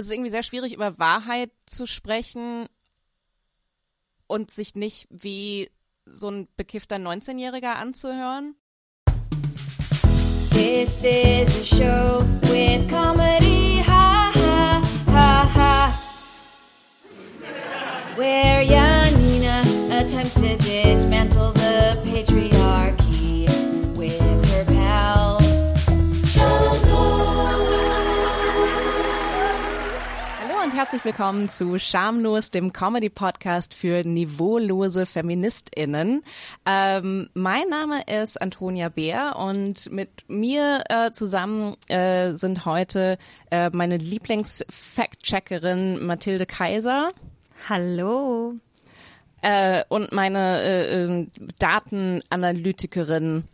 es ist irgendwie sehr schwierig, über Wahrheit zu sprechen und sich nicht wie so ein bekiffter 19-Jähriger anzuhören. This is a show with comedy, ha ha ha ha. Where Janina attempts to dismantle the patriarchy herzlich willkommen zu Schamlos, dem Comedy-Podcast für niveaulose FeministInnen. Ähm, mein Name ist Antonia Beer und mit mir äh, zusammen äh, sind heute äh, meine Lieblings-Fact-Checkerin Mathilde Kaiser. Hallo. Äh, und meine äh, äh, Datenanalytikerin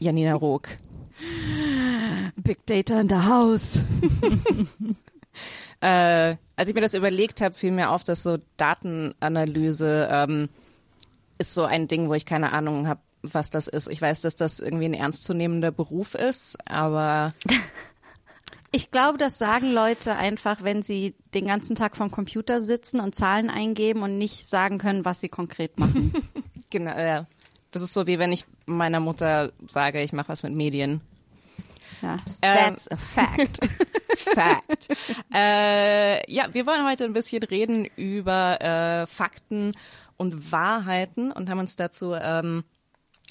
Janina Rook. Big Data in the House. äh, als ich mir das überlegt habe, fiel mir auf, dass so Datenanalyse ähm, ist so ein Ding, wo ich keine Ahnung habe, was das ist. Ich weiß, dass das irgendwie ein ernstzunehmender Beruf ist, aber Ich glaube, das sagen Leute einfach, wenn sie den ganzen Tag vom Computer sitzen und Zahlen eingeben und nicht sagen können, was sie konkret machen. genau, ja. Das ist so wie wenn ich meiner Mutter sage, ich mache was mit Medien. Ja, that's ähm, a fact. fact. Äh, ja, wir wollen heute ein bisschen reden über äh, Fakten und Wahrheiten und haben uns dazu ähm,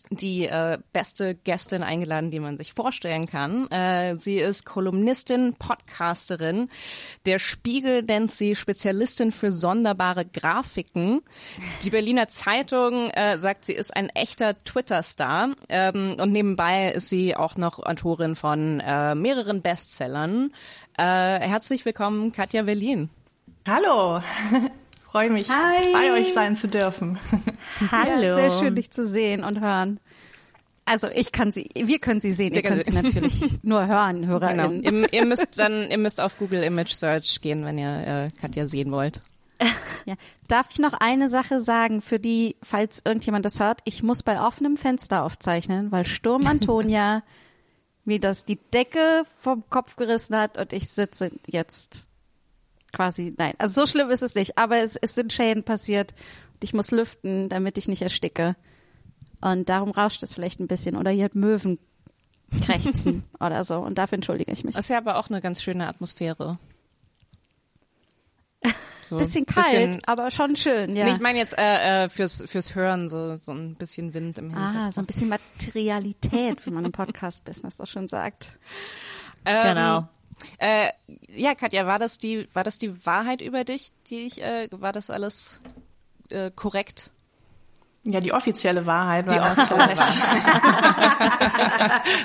die äh, beste Gästin eingeladen, die man sich vorstellen kann. Äh, sie ist Kolumnistin, Podcasterin. Der Spiegel nennt sie Spezialistin für sonderbare Grafiken. Die Berliner Zeitung äh, sagt, sie ist ein echter Twitter-Star. Ähm, und nebenbei ist sie auch noch Autorin von äh, mehreren Bestsellern. Äh, herzlich willkommen, Katja Berlin. Hallo. freue mich, Hi. bei euch sein zu dürfen. Hallo. Ja, sehr schön, dich zu sehen und hören. Also ich kann sie, wir können sie sehen, ihr könnt sie natürlich nur hören, HörerInnen. Genau. Ihr, ihr, müsst dann, ihr müsst auf Google Image Search gehen, wenn ihr äh, Katja sehen wollt. Ja. Darf ich noch eine Sache sagen, für die, falls irgendjemand das hört, ich muss bei offenem Fenster aufzeichnen, weil Sturm Antonia mir das die Decke vom Kopf gerissen hat und ich sitze jetzt quasi, nein, also so schlimm ist es nicht, aber es, es sind Schäden passiert und ich muss lüften, damit ich nicht ersticke. Und darum rauscht es vielleicht ein bisschen oder ihr habt Möwen krächzen oder so und dafür entschuldige ich mich. Das ist ja aber auch eine ganz schöne Atmosphäre. So bisschen kalt, bisschen, aber schon schön, ja. Nee, ich meine jetzt äh, äh, fürs fürs Hören so so ein bisschen Wind im Hintergrund. Ah, so ein bisschen Materialität, wie man im Podcast-Business so schon sagt. Ähm, genau. Äh, ja, Katja, war das die, war das die Wahrheit über dich, die ich, äh, war das alles äh, korrekt? Ja, die offizielle Wahrheit war die offizielle Wahrheit.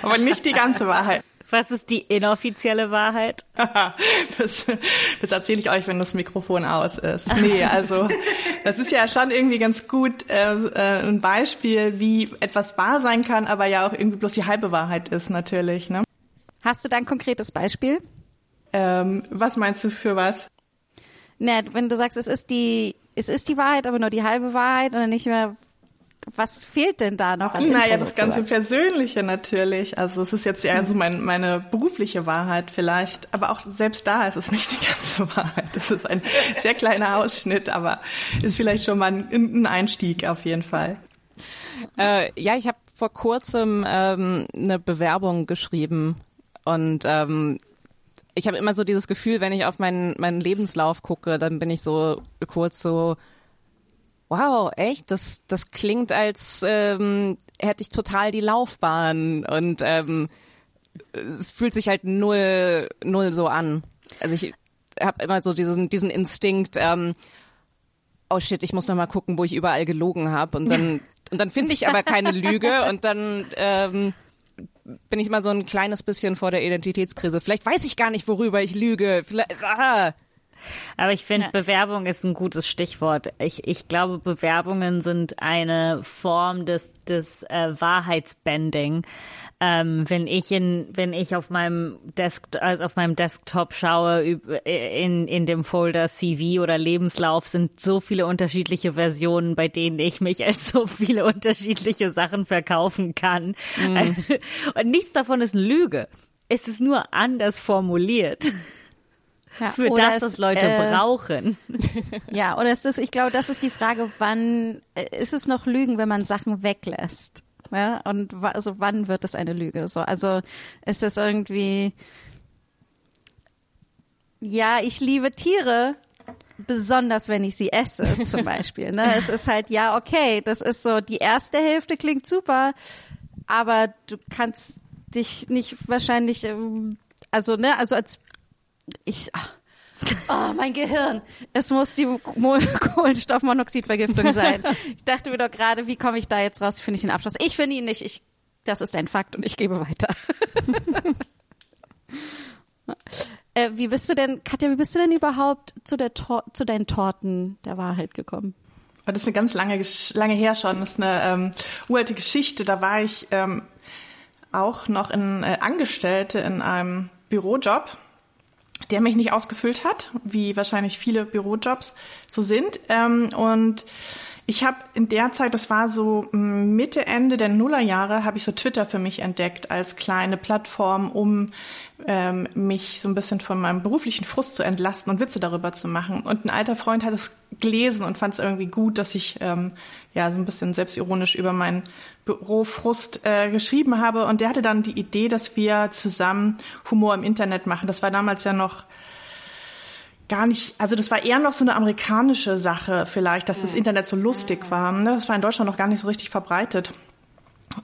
Aber nicht die ganze Wahrheit. Was ist die inoffizielle Wahrheit? das, das erzähle ich euch, wenn das Mikrofon aus ist. Nee, also das ist ja schon irgendwie ganz gut äh, äh, ein Beispiel, wie etwas wahr sein kann, aber ja auch irgendwie bloß die halbe Wahrheit ist natürlich. Ne? Hast du da ein konkretes Beispiel? Ähm, was meinst du für was? Na, wenn du sagst, es ist die, es ist die Wahrheit, aber nur die halbe Wahrheit und dann nicht mehr, was fehlt denn da noch an Naja, das ganze Persönliche natürlich. Also es ist jetzt eher so mein, meine berufliche Wahrheit vielleicht, aber auch selbst da ist es nicht die ganze Wahrheit. Das ist ein sehr kleiner Ausschnitt, aber ist vielleicht schon mal ein, ein Einstieg auf jeden Fall. Äh, ja, ich habe vor kurzem ähm, eine Bewerbung geschrieben und ähm, ich habe immer so dieses Gefühl, wenn ich auf meinen, meinen Lebenslauf gucke, dann bin ich so kurz so, wow, echt? Das, das klingt, als ähm, hätte ich total die Laufbahn und ähm, es fühlt sich halt null, null so an. Also ich habe immer so diesen, diesen Instinkt, ähm, oh shit, ich muss noch mal gucken, wo ich überall gelogen habe und dann und dann finde ich aber keine Lüge und dann ähm, bin ich immer so ein kleines bisschen vor der Identitätskrise. Vielleicht weiß ich gar nicht, worüber ich lüge. Vielleicht, ah. Aber ich finde. Bewerbung ist ein gutes Stichwort. Ich, ich glaube, Bewerbungen sind eine Form des, des äh, Wahrheitsbending ähm, wenn ich in, wenn ich auf meinem Desk, also auf meinem Desktop schaue, in, in dem Folder CV oder Lebenslauf sind so viele unterschiedliche Versionen, bei denen ich mich als so viele unterschiedliche Sachen verkaufen kann. Mhm. Und nichts davon ist eine Lüge. Es ist nur anders formuliert. Ja, Für das, was Leute äh, brauchen. Ja, oder es ist, ich glaube, das ist die Frage, wann äh, ist es noch Lügen, wenn man Sachen weglässt? Ja, und also wann wird es eine Lüge? So, also ist es irgendwie, ja, ich liebe Tiere, besonders wenn ich sie esse, zum Beispiel. Ne? Es ist halt, ja, okay, das ist so, die erste Hälfte klingt super, aber du kannst dich nicht wahrscheinlich, ähm, also, ne, also als ich, ach, Oh, mein Gehirn. Es muss die Mo Kohlenstoffmonoxidvergiftung sein. Ich dachte mir doch gerade, wie komme ich da jetzt raus? Finde ich den Abschluss? Ich finde ihn nicht. Ich, das ist ein Fakt und ich gebe weiter. äh, wie bist du denn, Katja, wie bist du denn überhaupt zu, der Tor zu deinen Torten der Wahrheit gekommen? Aber Das ist eine ganz lange, Gesch- lange her schon. Das ist eine ähm, uralte Geschichte. Da war ich ähm, auch noch in, äh, Angestellte in einem Bürojob, der mich nicht ausgefüllt hat, wie wahrscheinlich viele Bürojobs so sind. Ähm, und ich habe in der Zeit, das war so mm, Mitte, Ende der Nullerjahre, habe ich so Twitter für mich entdeckt als kleine Plattform, um ähm, mich so ein bisschen von meinem beruflichen Frust zu entlasten und Witze darüber zu machen. Und ein alter Freund hat es gelesen und fand es irgendwie gut, dass ich ähm, ja so ein bisschen selbstironisch über meinen Bürofrust äh, geschrieben habe. Und der hatte dann die Idee, dass wir zusammen Humor im Internet machen. Das war damals ja noch gar nicht, also das war eher noch so eine amerikanische Sache vielleicht, dass das Internet so lustig war. ne? Das war in Deutschland noch gar nicht so richtig verbreitet.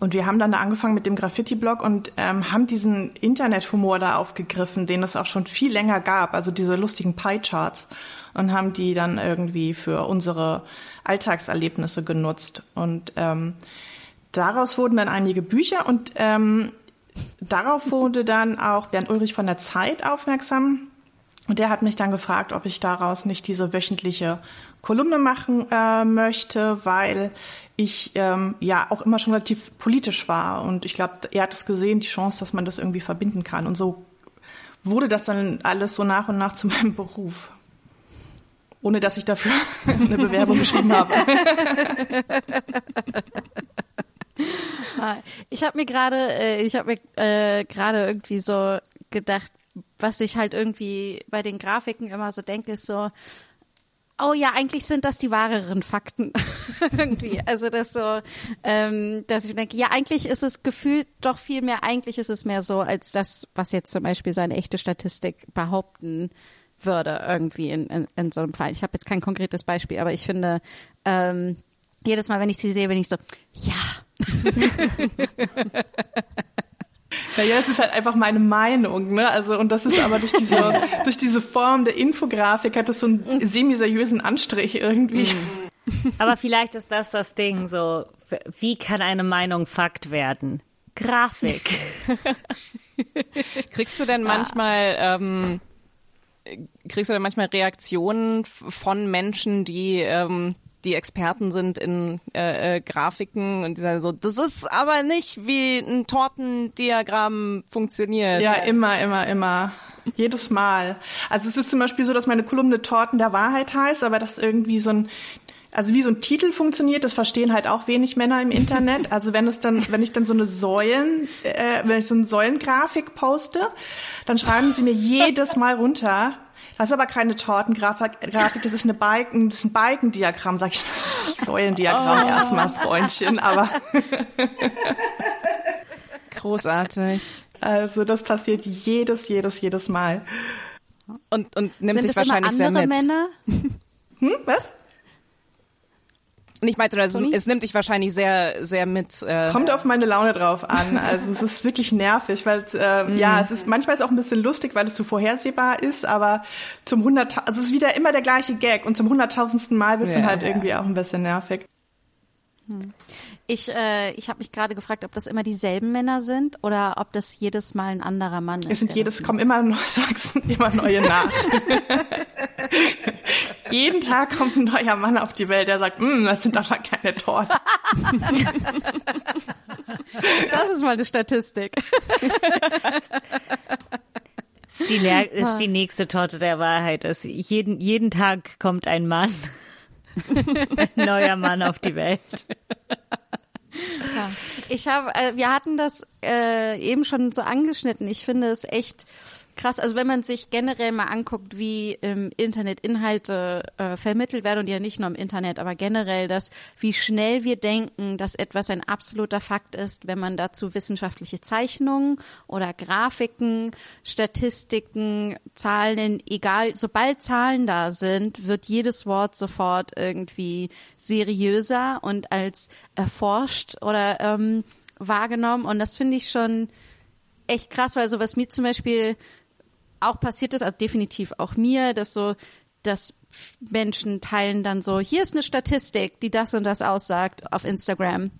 Und wir haben dann da angefangen mit dem Graffiti-Blog und ähm, haben diesen Internethumor da aufgegriffen, den es auch schon viel länger gab, also diese lustigen Pie-Charts und haben die dann irgendwie für unsere Alltagserlebnisse genutzt. Und ähm, daraus wurden dann einige Bücher und ähm, darauf wurde dann auch Bernd Ulrich von der Zeit aufmerksam. Und der hat mich dann gefragt, ob ich daraus nicht diese wöchentliche Kolumne machen äh, möchte, weil ich ähm, ja auch immer schon relativ politisch war. Und ich glaube, er hat es gesehen, die Chance, dass man das irgendwie verbinden kann. Und so wurde das dann alles so nach und nach zu meinem Beruf. Ohne dass ich dafür eine Bewerbung geschrieben habe. Ich habe mir gerade, äh, ich habe mir äh, gerade irgendwie so gedacht, was ich halt irgendwie bei den Grafiken immer so denke, ist so, oh ja, eigentlich sind das die wahreren Fakten irgendwie. Also das so, ähm, dass ich denke, ja, eigentlich ist es gefühlt doch viel mehr, eigentlich ist es mehr so, als das, was jetzt zum Beispiel so eine echte Statistik behaupten würde, irgendwie in, in, in so einem Fall. Ich habe jetzt kein konkretes Beispiel, aber ich finde, ähm, jedes Mal, wenn ich sie sehe, bin ich so, ja, Naja, es ist halt einfach meine Meinung, ne? Also, und das ist aber durch diese, durch diese Form der Infografik hat das so einen semi-seriösen Anstrich irgendwie. Aber vielleicht ist das das Ding, so, wie kann eine Meinung Fakt werden? Grafik. Kriegst du denn manchmal, ähm, kriegst du denn manchmal Reaktionen von Menschen, die ähm, die Experten sind in äh, äh, Grafiken und die sagen so, das ist aber nicht wie ein Tortendiagramm funktioniert. Ja, immer, immer, immer. Jedes Mal. Also es ist zum Beispiel so, dass meine Kolumne Torten der Wahrheit heißt, aber das irgendwie so ein also wie so ein Titel funktioniert, das verstehen halt auch wenig Männer im Internet. Also wenn es dann, wenn ich dann so eine Säulen, äh, wenn ich so eine Säulengrafik poste, dann schreiben sie mir jedes Mal runter. Das ist aber keine Tortengrafik, Grafik, das ist eine Balken, das ist ein Balkendiagramm, sag ich. Das ist ein Säulendiagramm erstmal, Freundchen, aber Großartig. also das passiert jedes, jedes, jedes Mal. Und, und nimmt sind dich es immer wahrscheinlich sehr andere mit. Männer? Hm, was? Und ich meinte, also, es nimmt dich wahrscheinlich sehr, sehr mit. Äh, Kommt auf meine Laune drauf an. Also es ist wirklich nervig, weil äh, ja, es ist manchmal ist es auch ein bisschen lustig, weil es so vorhersehbar ist, aber zum hundert, also es ist wieder immer der gleiche Gag und zum hunderttausendsten Mal wird es dann Ja. halt irgendwie auch ein bisschen nervig. Ich, äh, ich habe mich gerade gefragt, ob das immer dieselben Männer sind oder ob das jedes Mal ein anderer Mann ist. Es sind jedes, kommen immer neue, wachsen immer neue nach. Jeden Tag kommt ein neuer Mann auf die Welt, der sagt, "Mm, das sind aber keine Torten. Das ist mal eine Statistik. Das ist die, ist die nächste Torte der Wahrheit. Ist jeden, jeden Tag kommt ein Mann. ein neuer Mann auf die Welt. Ich habe, äh, wir hatten das äh, eben schon so angeschnitten. Ich finde es echt krass. Also wenn man sich generell mal anguckt, wie im Internet Inhalte äh, vermittelt werden und ja nicht nur im Internet, aber generell das, wie schnell wir denken, dass etwas ein absoluter Fakt ist, wenn man dazu wissenschaftliche Zeichnungen oder Grafiken, Statistiken, Zahlen, egal, sobald Zahlen da sind, wird jedes Wort sofort irgendwie seriöser und als erforscht oder ähm, wahrgenommen. Und das finde ich schon echt krass, weil so was mir zum Beispiel auch passiert ist, also definitiv auch mir, dass so, dass Menschen teilen dann so, hier ist eine Statistik, die das und das aussagt auf Instagram.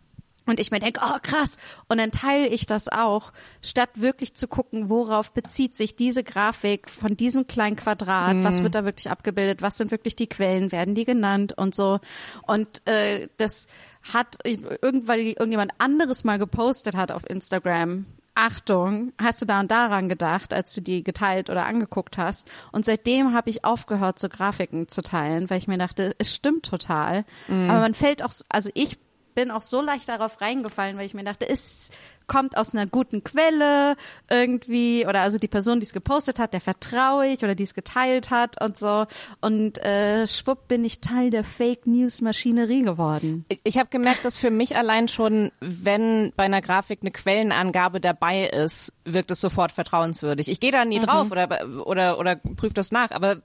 Und ich mir denke, oh krass, und dann teile ich das auch, statt wirklich zu gucken, worauf bezieht sich diese Grafik von diesem kleinen Quadrat, mhm. was wird da wirklich abgebildet, was sind wirklich die Quellen, werden die genannt und so. Und äh, das hat irgendwann irgendjemand anderes mal gepostet hat auf Instagram Achtung, hast du da und daran gedacht, als du die geteilt oder angeguckt hast? Und seitdem habe ich aufgehört, so Grafiken zu teilen, weil ich mir dachte, es stimmt total. Mhm. Aber man fällt auch, also ich bin auch so leicht darauf reingefallen, weil ich mir dachte, ist kommt aus einer guten Quelle irgendwie oder also die Person, die es gepostet hat, der vertraue ich oder die es geteilt hat und so und äh, schwupp bin ich Teil der Fake News Maschinerie geworden. Ich, ich habe gemerkt, dass für mich allein schon, wenn bei einer Grafik eine Quellenangabe dabei ist, wirkt es sofort vertrauenswürdig. Ich gehe da nie mhm. drauf oder oder oder prüfe das nach, aber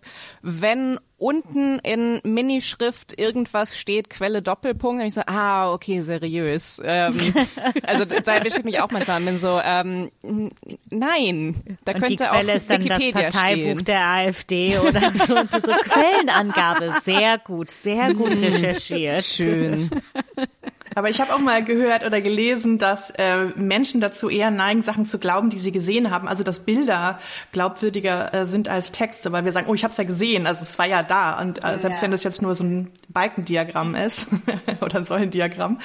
wenn unten in Minischrift irgendwas steht, Quelle Doppelpunkt, und ich so, ah, okay, seriös. Ähm, also da erwische ich mich auch manchmal und bin so, ähm, nein, da und könnte die Quelle auch ist dann Wikipedia das Parteibuch stehen. der AfD oder so. Und so Quellenangabe, sehr gut, sehr gut recherchiert. Schön. Aber ich habe auch mal gehört oder gelesen, dass äh, Menschen dazu eher neigen, Sachen zu glauben, die sie gesehen haben. Also dass Bilder glaubwürdiger äh, sind als Texte, weil wir sagen, oh, ich habe es ja gesehen, also es war ja da. Und äh, selbst Ja. wenn das jetzt nur so ein Balkendiagramm ist oder ein Säulendiagramm.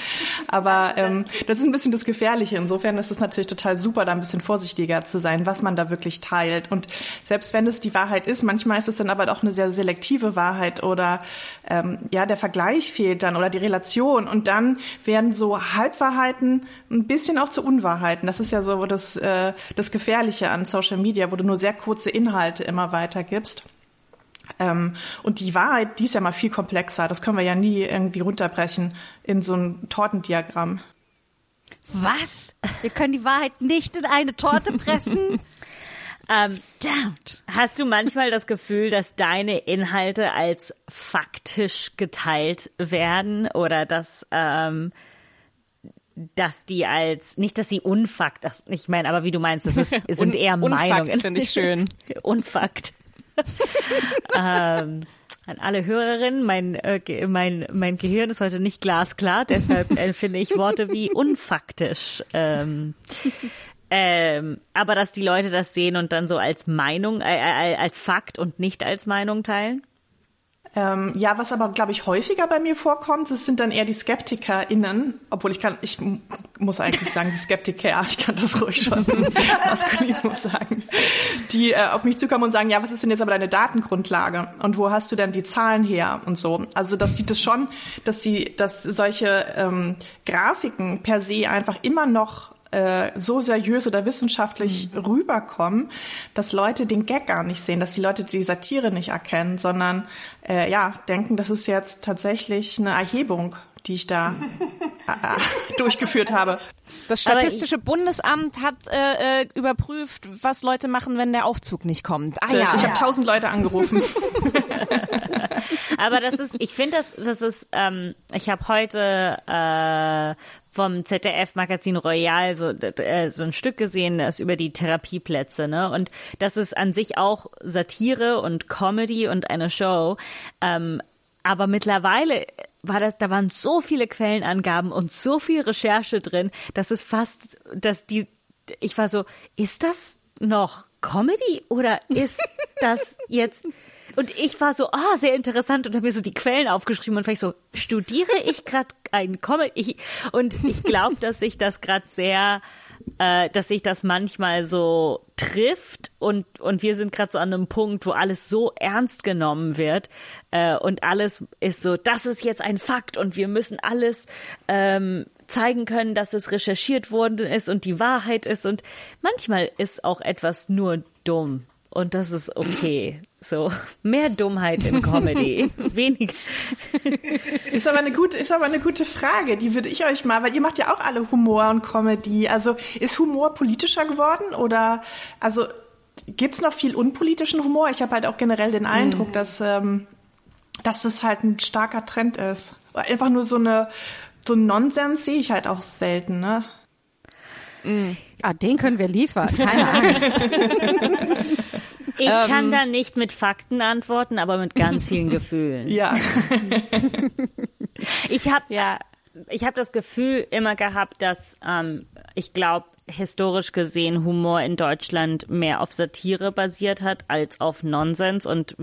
Aber ähm, das ist ein bisschen das Gefährliche. Insofern ist es natürlich total super, da ein bisschen vorsichtiger zu sein, was man da wirklich teilt. Und selbst wenn es die Wahrheit ist, manchmal ist es dann aber auch eine sehr selektive Wahrheit oder ähm, ja, der Vergleich fehlt dann oder die Relation. Und dann werden so Halbwahrheiten ein bisschen auch zu Unwahrheiten. Das ist ja so das, äh, das Gefährliche an Social Media, wo du nur sehr kurze Inhalte immer weitergibst. Ähm, und die Wahrheit, die ist ja mal viel komplexer. Das können wir ja nie irgendwie runterbrechen in so ein Tortendiagramm. Was? Wir können die Wahrheit nicht in eine Torte pressen? Ähm, Damned. Hast du manchmal das Gefühl, dass deine Inhalte als faktisch geteilt werden oder dass ähm, dass die als nicht, dass sie unfakt, ich meine, aber wie du meinst, das ist, sind Un- eher Unfakt Meinungen. finde ich schön. Unfakt. ähm, an alle Hörerinnen, mein, äh, mein, mein Gehirn ist heute nicht glasklar, deshalb äh, finde ich Worte wie unfaktisch. Ähm, ähm, aber dass die Leute das sehen und dann so als Meinung, äh, äh, als Fakt und nicht als Meinung teilen? Ähm, ja, was aber, glaube ich, häufiger bei mir vorkommt, das sind dann eher die SkeptikerInnen, obwohl ich kann, ich muss eigentlich sagen, die Skeptiker, ich kann das ruhig schon maskulin sagen, die äh, auf mich zukommen und sagen, ja, was ist denn jetzt aber deine Datengrundlage und wo hast du denn die Zahlen her und so. Also, dass die das schon, dass sie, dass solche ähm, Grafiken per se einfach immer noch äh, so seriös oder wissenschaftlich rüberkommen, dass Leute den Gag gar nicht sehen, dass die Leute die Satire nicht erkennen, sondern äh, ja denken, das ist jetzt tatsächlich eine Erhebung, die ich da äh, durchgeführt habe. Das Statistische Bundesamt hat äh, äh, überprüft, was Leute machen, wenn der Aufzug nicht kommt. Ah ja, Ich habe tausend Leute angerufen. Aber das ist, ich finde das, das ist, ähm, ich habe heute äh, vom ZDF-Magazin Royal so, äh, so ein Stück gesehen, das über die Therapieplätze, ne? Und das ist an sich auch Satire und Comedy und eine Show. Ähm, aber mittlerweile war das, da waren so viele Quellenangaben und so viel Recherche drin, dass es fast, dass die, ich war so, ist das noch Comedy oder ist das jetzt und ich war so, ah, sehr interessant und habe mir so die Quellen aufgeschrieben und ich so, studiere ich gerade ein Comedy? Ich, und ich glaube, dass sich das gerade sehr, äh, dass sich das manchmal so trifft und, und wir sind gerade so an einem Punkt, wo alles so ernst genommen wird äh, und alles ist so, das ist jetzt ein Fakt und wir müssen alles ähm, zeigen können, dass es recherchiert worden ist und die Wahrheit ist und manchmal ist auch etwas nur dumm und das ist okay. So, mehr Dummheit in Comedy. Wenig. Ist aber eine gute, ist aber eine gute Frage. Die würde ich euch mal, weil ihr macht ja auch alle Humor und Comedy. Also ist Humor politischer geworden oder also gibt's noch viel unpolitischen Humor? Ich habe halt auch generell den Eindruck, mhm. dass ähm, dass das halt ein starker Trend ist. Einfach nur so eine so Nonsens sehe ich halt auch selten, ne? Mm. Ah, den können wir liefern, keine Angst. Ich ähm, kann da nicht mit Fakten antworten, aber mit ganz vielen Gefühlen. Ja. ich habe ja, ich habe das Gefühl immer gehabt, dass ähm, ich glaube, historisch gesehen Humor in Deutschland mehr auf Satire basiert hat als auf Nonsens und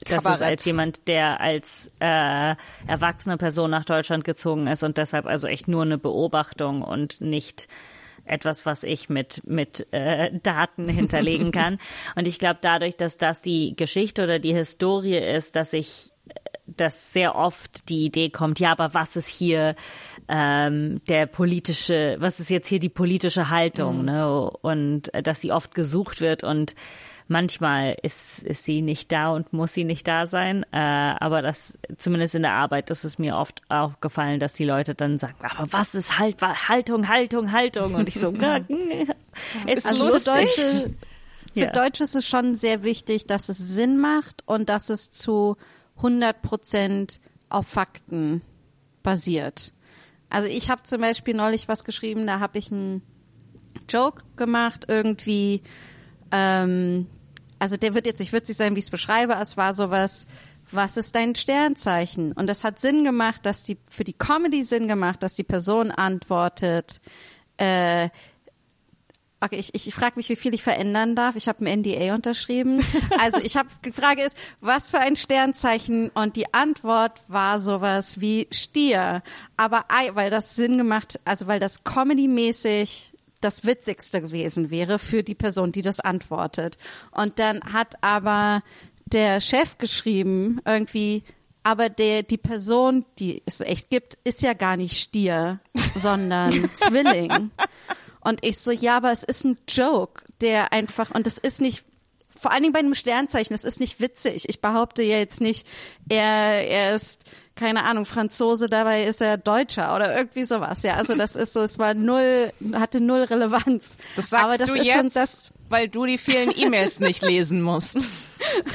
das Kabarett. ist als jemand, der als äh, erwachsene Person nach Deutschland gezogen ist und deshalb also echt nur eine Beobachtung und nicht etwas, was ich mit, mit äh, Daten hinterlegen kann. Und ich glaube, dadurch, dass das die Geschichte oder die Historie ist, dass ich dass sehr oft die Idee kommt, ja, aber was ist hier ähm, der politische, was ist jetzt hier die politische Haltung, mhm. ne? Und äh, dass sie oft gesucht wird und manchmal ist, ist sie nicht da und muss sie nicht da sein. Äh, aber das, zumindest in der Arbeit, das ist mir oft aufgefallen, dass die Leute dann sagen, aber was ist halt, Haltung, Haltung, Haltung? Und ich so, ja. es also ist lustig. Für Deutsche, für ja. Deutsche ist es schon sehr wichtig, dass es Sinn macht und dass es zu 100 Prozent auf Fakten basiert. Also ich habe zum Beispiel neulich was geschrieben, da habe ich einen Joke gemacht, irgendwie, ähm, also der wird jetzt nicht witzig sein, wie ich es beschreibe, es war sowas, was ist dein Sternzeichen? Und das hat Sinn gemacht, dass die, für die Comedy Sinn gemacht, dass die Person antwortet, äh, Okay, ich, ich, frage mich, wie viel ich verändern darf. Ich habe ein NDA unterschrieben. Also ich habe die Frage ist, was für ein Sternzeichen? Und die Antwort war sowas wie Stier. Aber weil das Sinn gemacht, also weil das Comedy-mäßig das Witzigste gewesen wäre für die Person, die das antwortet. Und dann hat aber der Chef geschrieben, irgendwie, aber der, die Person, die es echt gibt, ist ja gar nicht Stier, sondern Zwilling. Und ich so, ja, aber es ist ein Joke, der einfach, und es ist nicht vor allen Dingen bei einem Sternzeichen, es ist nicht witzig. Ich behaupte ja jetzt nicht, er, er ist keine Ahnung, Franzose, dabei ist er Deutscher oder irgendwie sowas. Ja, also das ist so, es war null, hatte null Relevanz. Das sagst Aber das du ist jetzt, schon das, weil du die vielen E-Mails nicht lesen musst,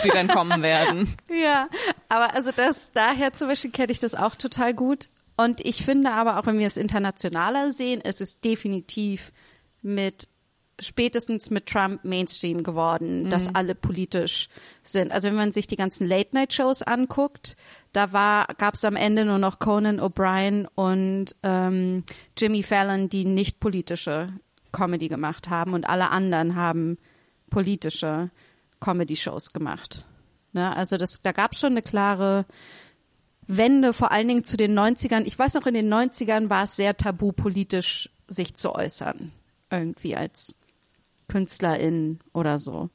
die dann kommen werden. Ja, aber also das, daher zum Beispiel kenne ich das auch total gut. Und ich finde aber auch, wenn wir es internationaler sehen, ist es definitiv mit spätestens mit Trump Mainstream geworden, mhm. dass alle politisch sind. Also wenn man sich die ganzen Late-Night-Shows anguckt, da war, gab es am Ende nur noch Conan O'Brien und ähm, Jimmy Fallon, die nicht politische Comedy gemacht haben und alle anderen haben politische Comedy-Shows gemacht. Ne? Also das, da gab es schon eine klare Wende, vor allen Dingen zu den 90ern. Ich weiß noch, in den 90ern war es sehr tabu, politisch sich zu äußern. Irgendwie als Künstlerin oder so.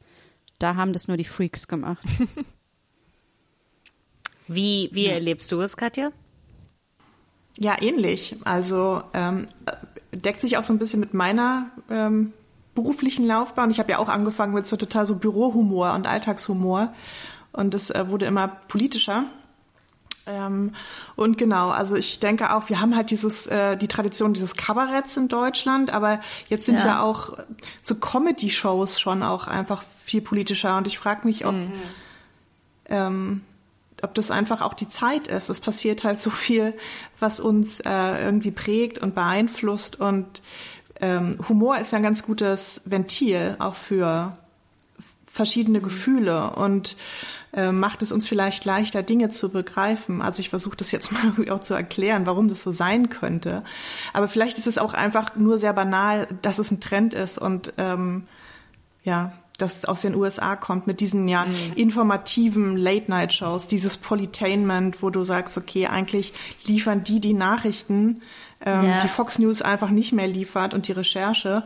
Da haben das nur die Freaks gemacht. Wie, wie ja. erlebst du es, Katja? Ja, ähnlich. Also ähm, deckt sich auch so ein bisschen mit meiner ähm, beruflichen Laufbahn. Ich habe ja auch angefangen mit so total so Bürohumor und Alltagshumor. Und das äh, wurde immer politischer. Ähm, und genau, also ich denke auch, wir haben halt dieses, äh, die Tradition dieses Kabaretts in Deutschland, aber jetzt sind ja, ja auch so Comedy-Shows schon auch einfach viel politischer. Und ich frage mich, ob, mhm. ähm, ob das einfach auch die Zeit ist. Es passiert halt so viel, was uns äh, irgendwie prägt und beeinflusst. Und ähm, Humor ist ja ein ganz gutes Ventil auch für verschiedene Gefühle. Und äh, macht es uns vielleicht leichter, Dinge zu begreifen. Also ich versuche das jetzt mal auch zu erklären, warum das so sein könnte. Aber vielleicht ist es auch einfach nur sehr banal, dass es ein Trend ist und ähm, ja, dass es aus den USA kommt mit diesen ja mhm. informativen Late-Night-Shows, dieses Polytainment, wo du sagst, okay, eigentlich liefern die die Nachrichten, ähm, ja. die Fox News einfach nicht mehr liefert und die Recherche.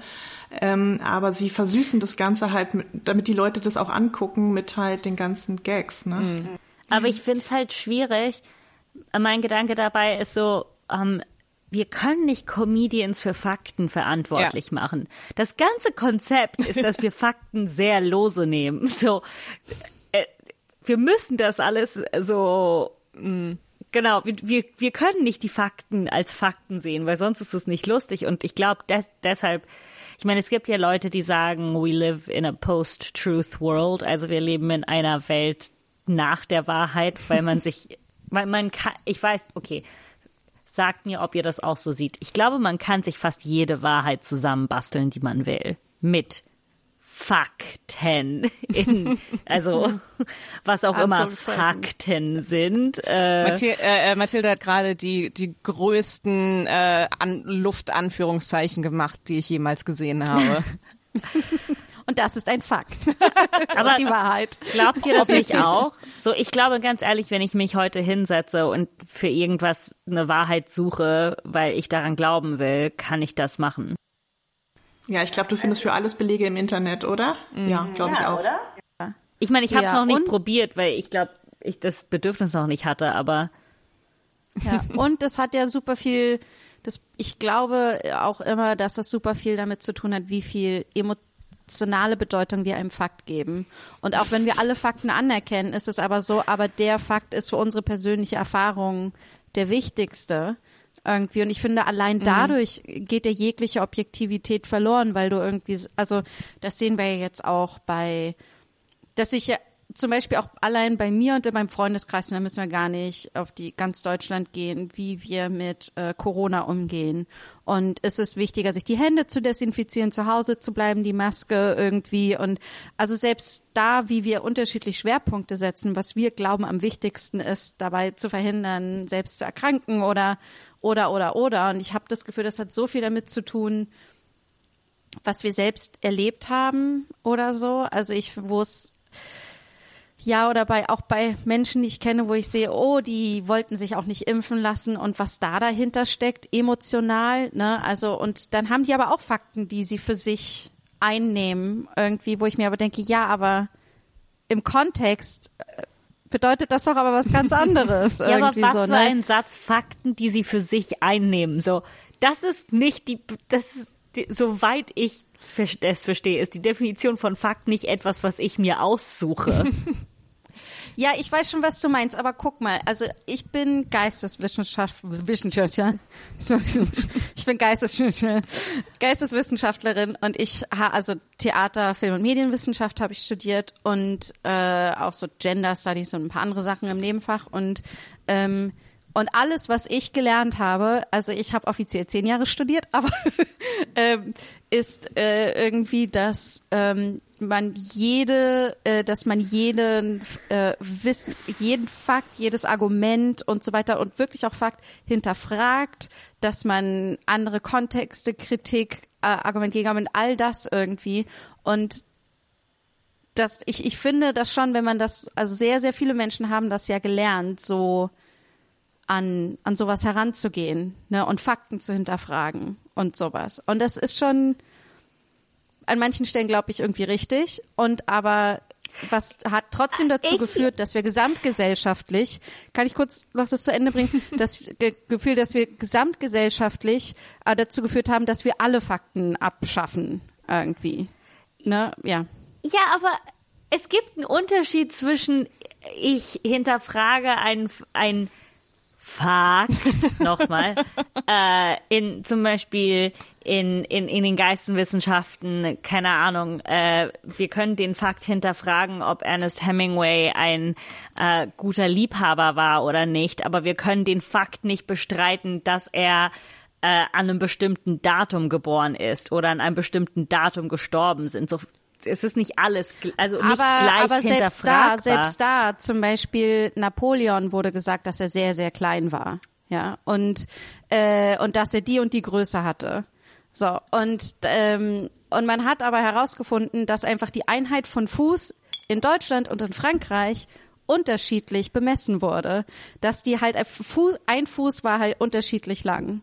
Ähm, aber sie versüßen das Ganze halt, mit, damit die Leute das auch angucken mit halt den ganzen Gags. Ne? Mhm. Aber ich finde es halt schwierig. Mein Gedanke dabei ist so, ähm, wir können nicht Comedians für Fakten verantwortlich ja. machen. Das ganze Konzept ist, dass wir Fakten sehr lose nehmen. So, äh, wir müssen das alles so, mh, genau, wir, wir, wir können nicht die Fakten als Fakten sehen, weil sonst ist es nicht lustig. Und ich glaube, des, deshalb, ich meine, es gibt ja Leute, die sagen, we live in a post-truth world, also wir leben in einer Welt nach der Wahrheit, weil man sich, weil man kann, ich weiß, okay, Sagt mir, ob ihr das auch so seht. Ich glaube, man kann sich fast jede Wahrheit zusammenbasteln, die man will. Mit Fakten. In, also, was auch immer Fakten sind. Äh, Mathilde, äh, äh, Mathilde hat gerade die, die größten äh, An Luftanführungszeichen gemacht, die ich jemals gesehen habe. Und das ist ein Fakt. Aber die Wahrheit. Glaubt ihr das nicht auch? So, ich glaube ganz ehrlich, wenn ich mich heute hinsetze und für irgendwas eine Wahrheit suche, weil ich daran glauben will, kann ich das machen. Ja, ich glaube, du findest für alles Belege im Internet, oder? Mhm. Ja, glaube ja, ich auch. Oder? Ich meine, ich habe es ja, noch nicht probiert, weil ich glaube, ich das Bedürfnis noch nicht hatte, aber ja, und das hat ja super viel, das, ich glaube auch immer, dass das super viel damit zu tun hat, wie viel emotionale Bedeutung wir einem Fakt geben. Und auch wenn wir alle Fakten anerkennen, ist es aber so, aber der Fakt ist für unsere persönliche Erfahrung der wichtigste irgendwie. Und ich finde, allein mhm. dadurch mhm. geht der jegliche Objektivität verloren, weil du irgendwie, also das sehen wir ja jetzt auch bei, dass ich ja zum Beispiel auch allein bei mir und in meinem Freundeskreis, und da müssen wir gar nicht auf die ganz Deutschland gehen, wie wir mit äh, Corona umgehen. Und es ist wichtiger, sich die Hände zu desinfizieren, zu Hause zu bleiben, die Maske irgendwie. Und also selbst da, wie wir unterschiedlich Schwerpunkte setzen, was wir glauben am wichtigsten ist, dabei zu verhindern, selbst zu erkranken oder oder oder oder. Und ich habe das Gefühl, das hat so viel damit zu tun, was wir selbst erlebt haben oder so. Also ich, wo es ja, oder bei auch bei Menschen, die ich kenne, wo ich sehe, oh, die wollten sich auch nicht impfen lassen und was da dahinter steckt, emotional, ne? Also, und dann haben die aber auch Fakten, die sie für sich einnehmen, irgendwie, wo ich mir aber denke, ja, aber im Kontext äh, bedeutet das doch aber was ganz anderes. ja, aber was so, für ne? ein Satz Fakten, die sie für sich einnehmen. So, das ist nicht die, das ist, die, soweit ich das verstehe, ist die Definition von Fakt nicht etwas, was ich mir aussuche. Ja, ich weiß schon, was du meinst, aber guck mal, also ich bin Geisteswissenschaftler, ich bin Geisteswissenschaftlerin, Geisteswissenschaftlerin und ich also Theater, Film und Medienwissenschaft habe ich studiert und äh, auch so Gender Studies und ein paar andere Sachen im Nebenfach und ähm, und alles, was ich gelernt habe, also ich habe offiziell zehn Jahre studiert, aber ähm, ist äh, irgendwie, dass ähm, man jede, äh, dass man jeden äh, Wissen, jeden Fakt, jedes Argument und so weiter und wirklich auch Fakt hinterfragt, dass man andere Kontexte, Kritik, äh, Argument, Gegenargument, all das irgendwie. Und das, ich, ich finde das schon, wenn man das, also sehr, sehr viele Menschen haben das ja gelernt, so an, an sowas heranzugehen ne, und Fakten zu hinterfragen und sowas. Und das ist schon an manchen Stellen, glaube ich, irgendwie richtig. Und aber was hat trotzdem dazu ich, geführt, dass wir gesamtgesellschaftlich, kann ich kurz noch das zu Ende bringen, das Ge Gefühl, dass wir gesamtgesellschaftlich äh, dazu geführt haben, dass wir alle Fakten abschaffen irgendwie. Ne? Ja. Ja, aber es gibt einen Unterschied zwischen ich hinterfrage ein, ein Fakt nochmal äh, in zum Beispiel in, in, in den Geistenwissenschaften, keine Ahnung, äh, wir können den Fakt hinterfragen, ob Ernest Hemingway ein äh, guter Liebhaber war oder nicht, aber wir können den Fakt nicht bestreiten, dass er äh, an einem bestimmten Datum geboren ist oder an einem bestimmten Datum gestorben sind. So, es ist nicht alles, also nicht aber, gleich aber selbst da, selbst da, zum Beispiel Napoleon wurde gesagt, dass er sehr, sehr klein war, ja, und äh, und dass er die und die Größe hatte. So und ähm, und man hat aber herausgefunden, dass einfach die Einheit von Fuß in Deutschland und in Frankreich unterschiedlich bemessen wurde, dass die halt Fuß, ein Fuß war halt unterschiedlich lang.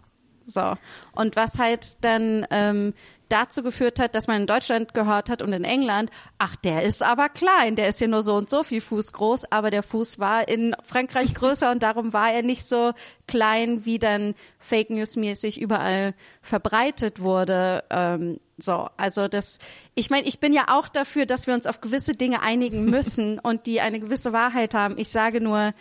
So. Und was halt dann ähm, dazu geführt hat, dass man in Deutschland gehört hat und in England, ach, der ist aber klein, der ist ja nur so und so viel Fuß groß, aber der Fuß war in Frankreich größer und darum war er nicht so klein, wie dann Fake News mäßig überall verbreitet wurde. Ähm, so, also das, ich meine, ich bin ja auch dafür, dass wir uns auf gewisse Dinge einigen müssen und die eine gewisse Wahrheit haben. Ich sage nur,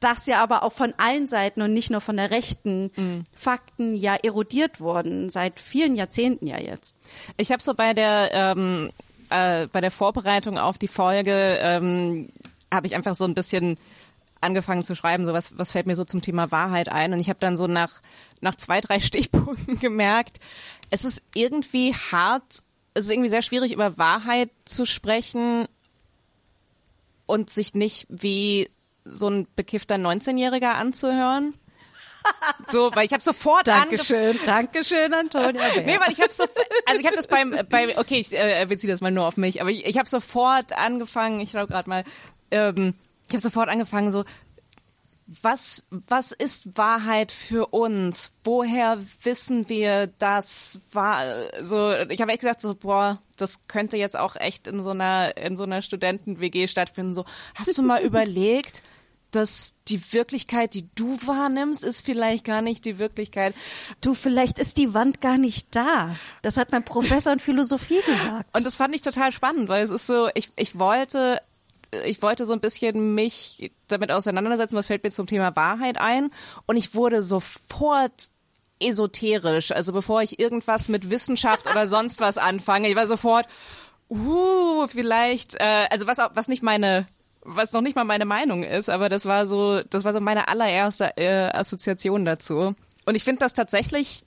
dass ja aber auch von allen Seiten und nicht nur von der rechten mhm. Fakten ja erodiert wurden, seit vielen Jahrzehnten ja jetzt. Ich habe so bei der ähm, äh, bei der Vorbereitung auf die Folge ähm, habe ich einfach so ein bisschen angefangen zu schreiben, so was, was fällt mir so zum Thema Wahrheit ein und ich habe dann so nach nach zwei drei Stichpunkten gemerkt, es ist irgendwie hart, es ist irgendwie sehr schwierig über Wahrheit zu sprechen und sich nicht wie so ein bekiffter 19-Jähriger anzuhören. So, weil ich habe sofort Dankeschön, Dankeschön, Antonia. nee, weil ich habe so, also ich habe das beim, beim, okay, ich äh, beziehe das mal nur auf mich, aber ich, ich habe sofort angefangen, ich schaue gerade mal, ähm, ich habe sofort angefangen so, was, was ist Wahrheit für uns? Woher wissen wir das war so? Ich habe echt gesagt so, boah, das könnte jetzt auch echt in so einer in so einer Studenten-WG stattfinden. So, hast du mal überlegt? Dass die Wirklichkeit, die du wahrnimmst, ist vielleicht gar nicht die Wirklichkeit. Du, vielleicht ist die Wand gar nicht da. Das hat mein Professor in Philosophie gesagt. Und das fand ich total spannend, weil es ist so, ich, ich wollte, ich wollte so ein bisschen mich damit auseinandersetzen, was fällt mir zum Thema Wahrheit ein. Und ich wurde sofort esoterisch. Also bevor ich irgendwas mit Wissenschaft oder sonst was anfange, ich war sofort, uh, vielleicht, äh, also was, was nicht meine was noch nicht mal meine Meinung ist, aber das war so, das war so meine allererste äh, Assoziation dazu. Und ich finde das tatsächlich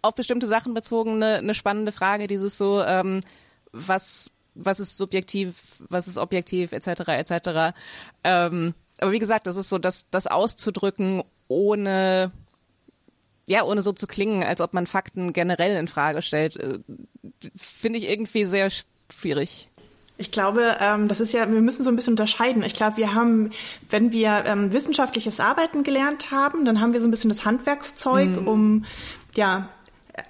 auf bestimmte Sachen bezogen eine, eine spannende Frage, dieses so, ähm, was, was ist subjektiv, was ist objektiv, etc., etc. Ähm, aber wie gesagt, das ist so, das, das auszudrücken, ohne ja, ohne so zu klingen, als ob man Fakten generell in Frage stellt, äh, finde ich irgendwie sehr schwierig. Ich glaube, ähm, das ist ja, wir müssen so ein bisschen unterscheiden. Ich glaube, wir haben, wenn wir ähm, wissenschaftliches Arbeiten gelernt haben, dann haben wir so ein bisschen das Handwerkszeug, mhm. um ja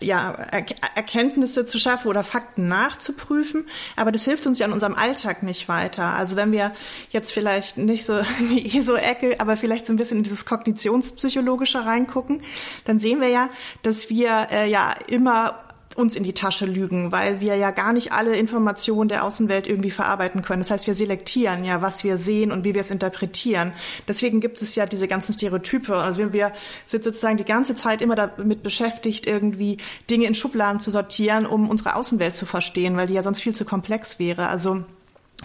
ja, er Erkenntnisse zu schaffen oder Fakten nachzuprüfen. Aber das hilft uns ja in unserem Alltag nicht weiter. Also wenn wir jetzt vielleicht nicht so in die ESO-Ecke, aber vielleicht so ein bisschen in dieses Kognitionspsychologische reingucken, dann sehen wir ja, dass wir äh, ja immer uns in die Tasche lügen, weil wir ja gar nicht alle Informationen der Außenwelt irgendwie verarbeiten können. Das heißt, wir selektieren ja, was wir sehen und wie wir es interpretieren. Deswegen gibt es ja diese ganzen Stereotype. Also wir sind sozusagen die ganze Zeit immer damit beschäftigt, irgendwie Dinge in Schubladen zu sortieren, um unsere Außenwelt zu verstehen, weil die ja sonst viel zu komplex wäre. Also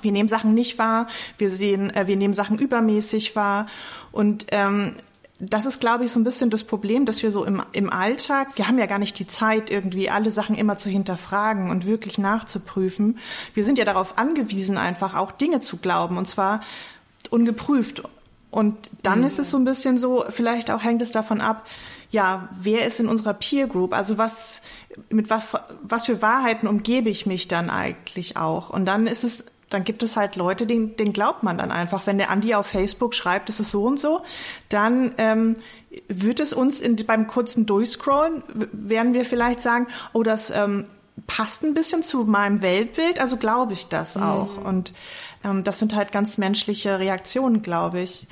wir nehmen Sachen nicht wahr, wir sehen, äh, wir nehmen Sachen übermäßig wahr und ähm, das ist, glaube ich, so ein bisschen das Problem, dass wir so im, im Alltag, wir haben ja gar nicht die Zeit, irgendwie alle Sachen immer zu hinterfragen und wirklich nachzuprüfen. Wir sind ja darauf angewiesen, einfach auch Dinge zu glauben, und zwar ungeprüft. Und dann mhm. ist es so ein bisschen so, vielleicht auch hängt es davon ab, ja, wer ist in unserer Peer Group? Also was, mit was, was für Wahrheiten umgebe ich mich dann eigentlich auch? Und dann ist es dann gibt es halt Leute, denen, denen glaubt man dann einfach. Wenn der Andi auf Facebook schreibt, es ist so und so, dann ähm, wird es uns in, beim kurzen Durchscrollen, werden wir vielleicht sagen, oh, das ähm, passt ein bisschen zu meinem Weltbild, also glaube ich das mhm. auch. Und ähm, das sind halt ganz menschliche Reaktionen, glaube ich.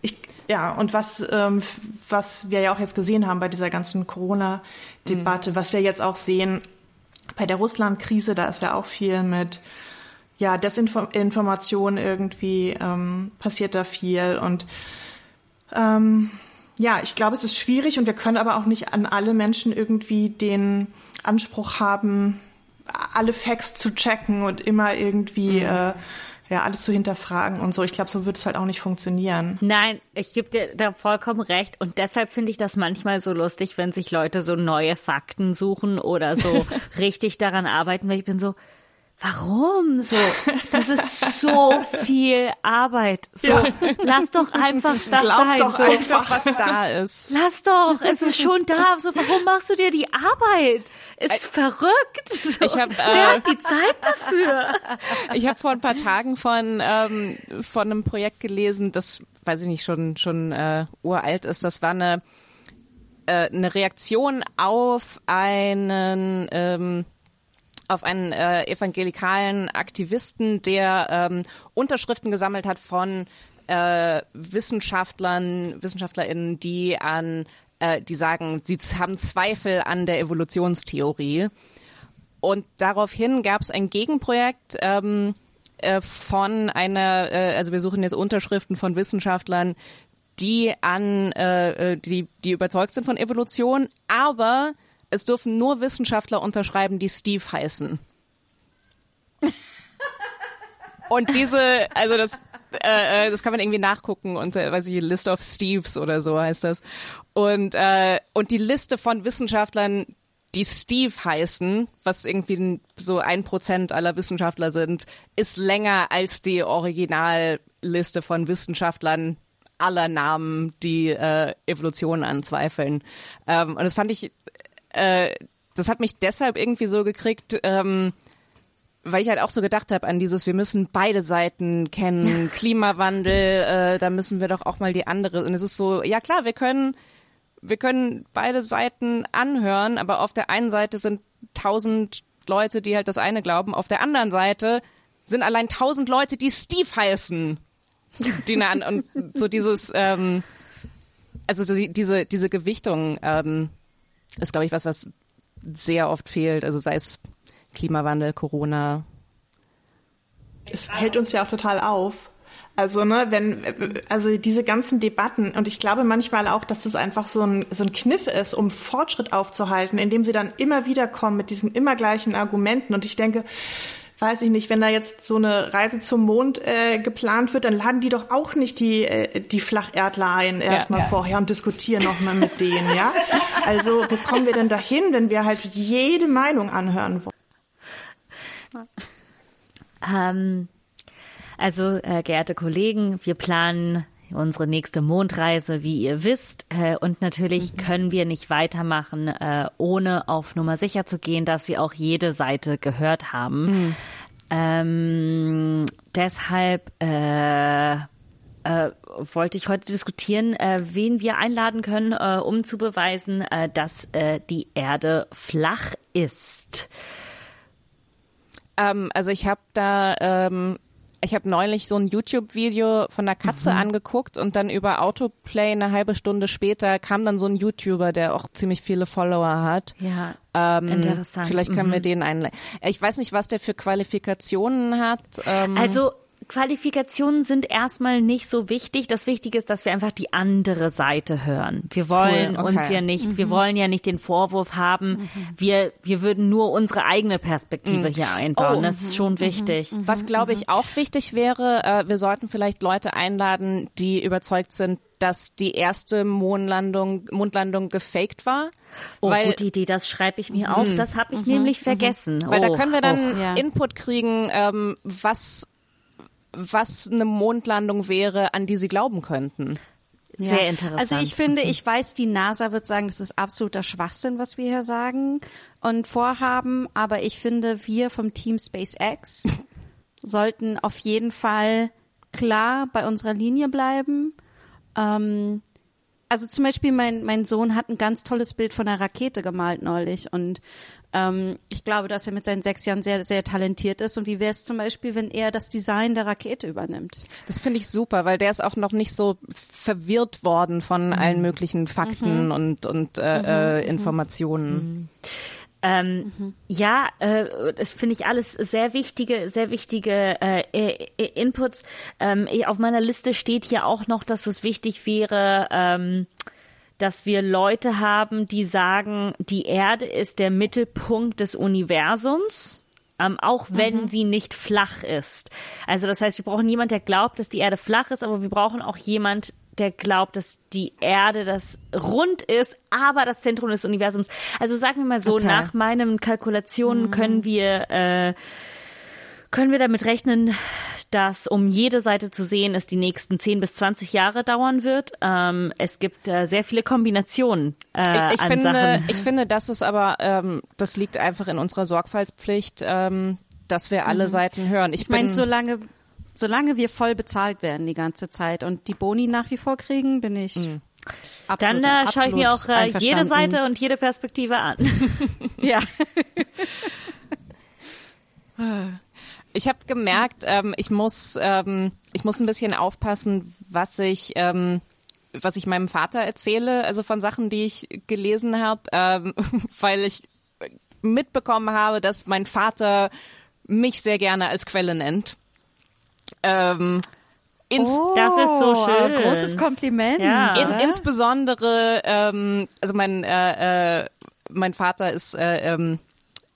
ich. Ja, und was, ähm, was wir ja auch jetzt gesehen haben bei dieser ganzen Corona-Debatte, mhm. was wir jetzt auch sehen bei der Russland-Krise, da ist ja auch viel mit ja, Desinformation irgendwie ähm, passiert da viel und ähm, ja, ich glaube, es ist schwierig und wir können aber auch nicht an alle Menschen irgendwie den Anspruch haben, alle Facts zu checken und immer irgendwie mhm. äh, ja alles zu hinterfragen und so. Ich glaube, so wird es halt auch nicht funktionieren. Nein, ich gebe dir da vollkommen recht und deshalb finde ich das manchmal so lustig, wenn sich Leute so neue Fakten suchen oder so richtig daran arbeiten, weil ich bin so, Warum so? Das ist so viel Arbeit. So, ja. lass doch einfach das Glaub sein. Doch so. einfach, was da ist. Lass doch, es ist schon da. So, warum machst du dir die Arbeit? Ist ich, verrückt. So, ich hab, äh, wer hat die Zeit dafür? Ich habe vor ein paar Tagen von ähm, von einem Projekt gelesen, das weiß ich nicht schon schon äh, uralt ist. Das war eine äh, eine Reaktion auf einen ähm, auf einen äh, evangelikalen Aktivisten, der ähm, Unterschriften gesammelt hat von äh, Wissenschaftlern, WissenschaftlerInnen, die an, äh, die sagen, sie haben Zweifel an der Evolutionstheorie. Und daraufhin gab es ein Gegenprojekt ähm, äh, von einer, äh, also wir suchen jetzt Unterschriften von Wissenschaftlern, die an, äh, äh die, die überzeugt sind von Evolution, aber es dürfen nur Wissenschaftler unterschreiben, die Steve heißen. Und diese, also das, äh, äh, das kann man irgendwie nachgucken und äh, weiß ich, List of Steves oder so heißt das. Und äh, und die Liste von Wissenschaftlern, die Steve heißen, was irgendwie so ein Prozent aller Wissenschaftler sind, ist länger als die Originalliste von Wissenschaftlern aller Namen, die äh, Evolution anzweifeln. Ähm, und das fand ich äh, das hat mich deshalb irgendwie so gekriegt, ähm, weil ich halt auch so gedacht habe an dieses, wir müssen beide Seiten kennen, Klimawandel, äh, da müssen wir doch auch mal die andere. Und es ist so, ja klar, wir können, wir können beide Seiten anhören, aber auf der einen Seite sind tausend Leute, die halt das eine glauben, auf der anderen Seite sind allein tausend Leute, die Steve heißen. Die und so dieses, ähm, also die, diese, diese Gewichtung, ähm, ist, glaube ich, was, was sehr oft fehlt. Also sei es Klimawandel, Corona. Es hält uns ja auch total auf. Also, ne, wenn, also diese ganzen Debatten, und ich glaube manchmal auch, dass das einfach so ein, so ein Kniff ist, um Fortschritt aufzuhalten, indem sie dann immer wieder kommen mit diesen immer gleichen Argumenten. Und ich denke, weiß ich nicht, wenn da jetzt so eine Reise zum Mond äh, geplant wird, dann laden die doch auch nicht die, äh, die Flacherdler ein erstmal ja, ja. vorher und diskutieren nochmal mit denen, ja? Also wo kommen wir denn dahin, wenn wir halt jede Meinung anhören wollen? Ähm, also, äh, geehrte Kollegen, wir planen unsere nächste Mondreise, wie ihr wisst. Äh, und natürlich mhm. können wir nicht weitermachen, äh, ohne auf Nummer sicher zu gehen, dass sie auch jede Seite gehört haben. Mhm. Ähm, deshalb äh, äh, wollte ich heute diskutieren, äh, wen wir einladen können, äh, um zu beweisen, dass die Erde flach ist. Ähm, also ich habe da ähm, ich habe neulich so ein YouTube-Video von einer Katze mhm. angeguckt und dann über Autoplay eine halbe Stunde später kam dann so ein YouTuber, der auch ziemlich viele Follower hat. Ja. Ähm, interessant. Vielleicht können mhm. wir den einladen. Ich weiß nicht, was der für Qualifikationen hat. Ähm, also Qualifikationen sind erstmal nicht so wichtig. Das Wichtige ist, dass wir einfach die andere Seite hören. Wir wollen cool, okay. uns ja nicht, mhm. wir wollen ja nicht den Vorwurf haben, mhm. wir, wir würden nur unsere eigene Perspektive mhm. hier einbauen. Oh, das ist schon mhm. wichtig. Mhm. Was glaube ich auch wichtig wäre, äh, wir sollten vielleicht Leute einladen, die überzeugt sind, dass die erste Mondlandung, Mondlandung gefaked war. Oh, weil, gute Idee, das schreibe ich mir auf. Das habe ich nämlich vergessen. Weil oh, da können wir dann oh, ja. Input kriegen, ähm, was was eine Mondlandung wäre, an die sie glauben könnten. Sehr ja. interessant. Also ich finde, ich weiß, die NASA wird sagen, das ist absoluter Schwachsinn, was wir hier sagen und vorhaben, aber ich finde, wir vom Team SpaceX sollten auf jeden Fall klar bei unserer Linie bleiben. Ähm, also zum Beispiel mein, mein Sohn hat ein ganz tolles Bild von einer Rakete gemalt neulich und ähm, ich glaube, dass er mit seinen sechs Jahren sehr, sehr talentiert ist. Und wie wäre es zum Beispiel, wenn er das Design der Rakete übernimmt? Das finde ich super, weil der ist auch noch nicht so verwirrt worden von mhm. allen möglichen Fakten mhm. und, und äh, mhm. äh, Informationen. Mhm. Ähm, mhm. Ja, äh, das finde ich alles sehr wichtige, sehr wichtige äh, Inputs. Ähm, auf meiner Liste steht hier auch noch, dass es wichtig wäre, ähm, dass wir Leute haben, die sagen, die Erde ist der Mittelpunkt des Universums. Ähm, auch wenn mhm. sie nicht flach ist. Also das heißt, wir brauchen jemand, der glaubt, dass die Erde flach ist, aber wir brauchen auch jemand, der glaubt, dass die Erde das rund ist, aber das Zentrum des Universums. Also sagen wir mal so, okay. nach meinen Kalkulationen mhm. können wir äh, können wir damit rechnen, dass um jede Seite zu sehen es die nächsten 10 bis 20 Jahre dauern wird. Ähm, es gibt äh, sehr viele Kombinationen äh, ich, ich an finde, Sachen. Ich finde, das ist aber, ähm, das liegt einfach in unserer Sorgfaltspflicht, ähm, dass wir alle mhm. Seiten hören. Ich, ich meine, solange solange wir voll bezahlt werden die ganze Zeit und die Boni nach wie vor kriegen, bin ich. Mhm. Absolut, Dann äh, schaue ich mir auch äh, jede. Seite und jede Perspektive an. Ja. Ich habe gemerkt, ähm, ich muss, ähm, ich muss ein bisschen aufpassen, was ich, ähm, was ich meinem Vater erzähle, also von Sachen, die ich gelesen habe, ähm, weil ich mitbekommen habe, dass mein Vater mich sehr gerne als Quelle nennt. Ähm, ins, Das ist so schön. Oh, Großes Kompliment. Ja. in, insbesondere, ähm, also mein, äh, äh, mein Vater ist, äh, ähm,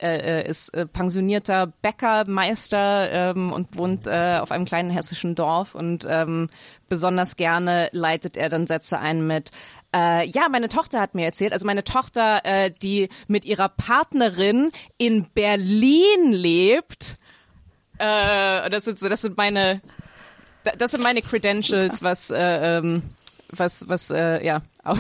äh, äh, ist äh, pensionierter Bäckermeister ähm, und wohnt äh, auf einem kleinen hessischen Dorf und ähm, besonders gerne leitet er dann Sätze ein mit äh, ja, meine Tochter hat mir erzählt, also meine Tochter, äh, die mit ihrer Partnerin in Berlin lebt. Äh, das sind so, das sind meine, da- das sind meine Credentials, was äh, ähm, was was äh, ja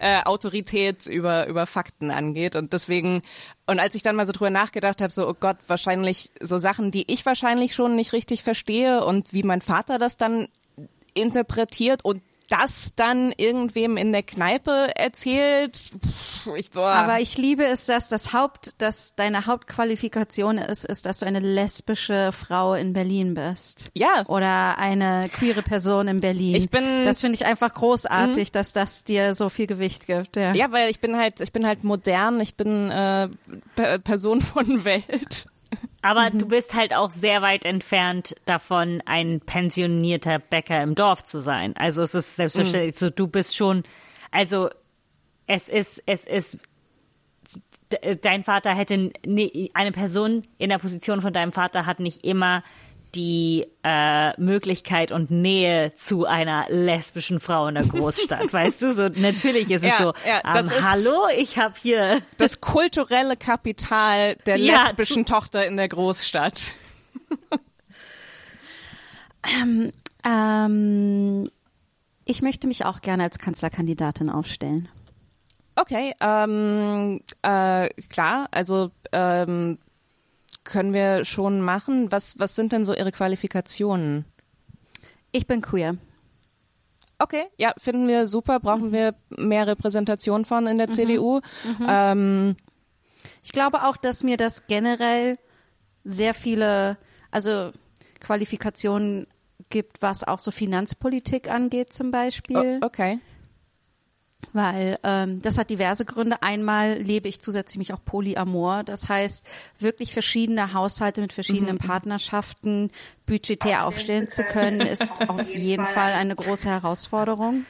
äh, Autorität über über Fakten angeht. Und deswegen und als ich dann mal so drüber nachgedacht habe, so oh Gott, wahrscheinlich so Sachen, die ich wahrscheinlich schon nicht richtig verstehe und wie mein Vater das dann interpretiert und das dann irgendwem in der Kneipe erzählt. Pff, ich, boah. Aber ich liebe es, dass das Haupt, dass deine Hauptqualifikation ist, ist, dass du eine lesbische Frau in Berlin bist. Ja. Oder eine queere Person in Berlin. Ich bin- Das finde ich einfach großartig, dass das dir so viel Gewicht gibt. Ja. Ja, weil ich bin halt, ich bin halt modern, ich bin äh, Pe- Person von Welt. Aber Mhm. du bist halt auch sehr weit entfernt davon, ein pensionierter Bäcker im Dorf zu sein. Also es ist selbstverständlich so, du bist schon, also es ist, es ist, de- dein Vater hätte, nie- eine Person in der Position von deinem Vater hat nicht immer die äh, Möglichkeit und Nähe zu einer lesbischen Frau in der Großstadt, weißt du? So natürlich ist es Ja, so. ja, das ähm, ist- hallo, ich habe hier Das kulturelle Kapital der Ja, lesbischen Tochter in der Großstadt. Ähm, ich möchte mich auch gerne als Kanzlerkandidatin aufstellen. Okay, ähm, äh, klar, also ähm, können wir schon machen. Was, was sind denn so Ihre Qualifikationen? Ich bin queer. Okay, ja, finden wir super. Brauchen wir mehr Repräsentation von in der CDU? Ähm, Ich glaube auch, dass mir das generell sehr viele, also Qualifikationen gibt, was auch so Finanzpolitik angeht zum Beispiel. o- okay. Weil ähm, das hat diverse Gründe. Einmal lebe ich zusätzlich mich auch polyamor. Das heißt, wirklich verschiedene Haushalte mit verschiedenen Partnerschaften budgetär aufstellen zu können, ist auf jeden Fall eine große Herausforderung.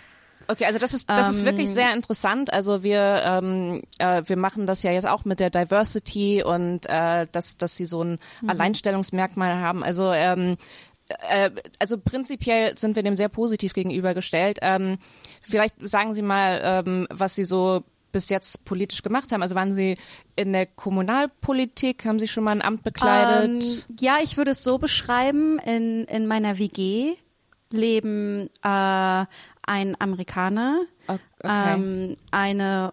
Okay, also das ist das ist wirklich sehr interessant. Also wir ähm, äh, wir machen das ja jetzt auch mit der Diversity und äh, dass dass sie so ein Alleinstellungsmerkmal haben. Also ähm, äh, also prinzipiell sind wir dem sehr positiv gegenübergestellt. Ähm, vielleicht sagen Sie mal, ähm, was Sie so bis jetzt politisch gemacht haben. Also waren Sie in der Kommunalpolitik? Haben Sie schon mal ein Amt bekleidet? Ähm, ja, ich würde es so beschreiben. In, in meiner WG leben äh, ein Amerikaner, okay. ähm, eine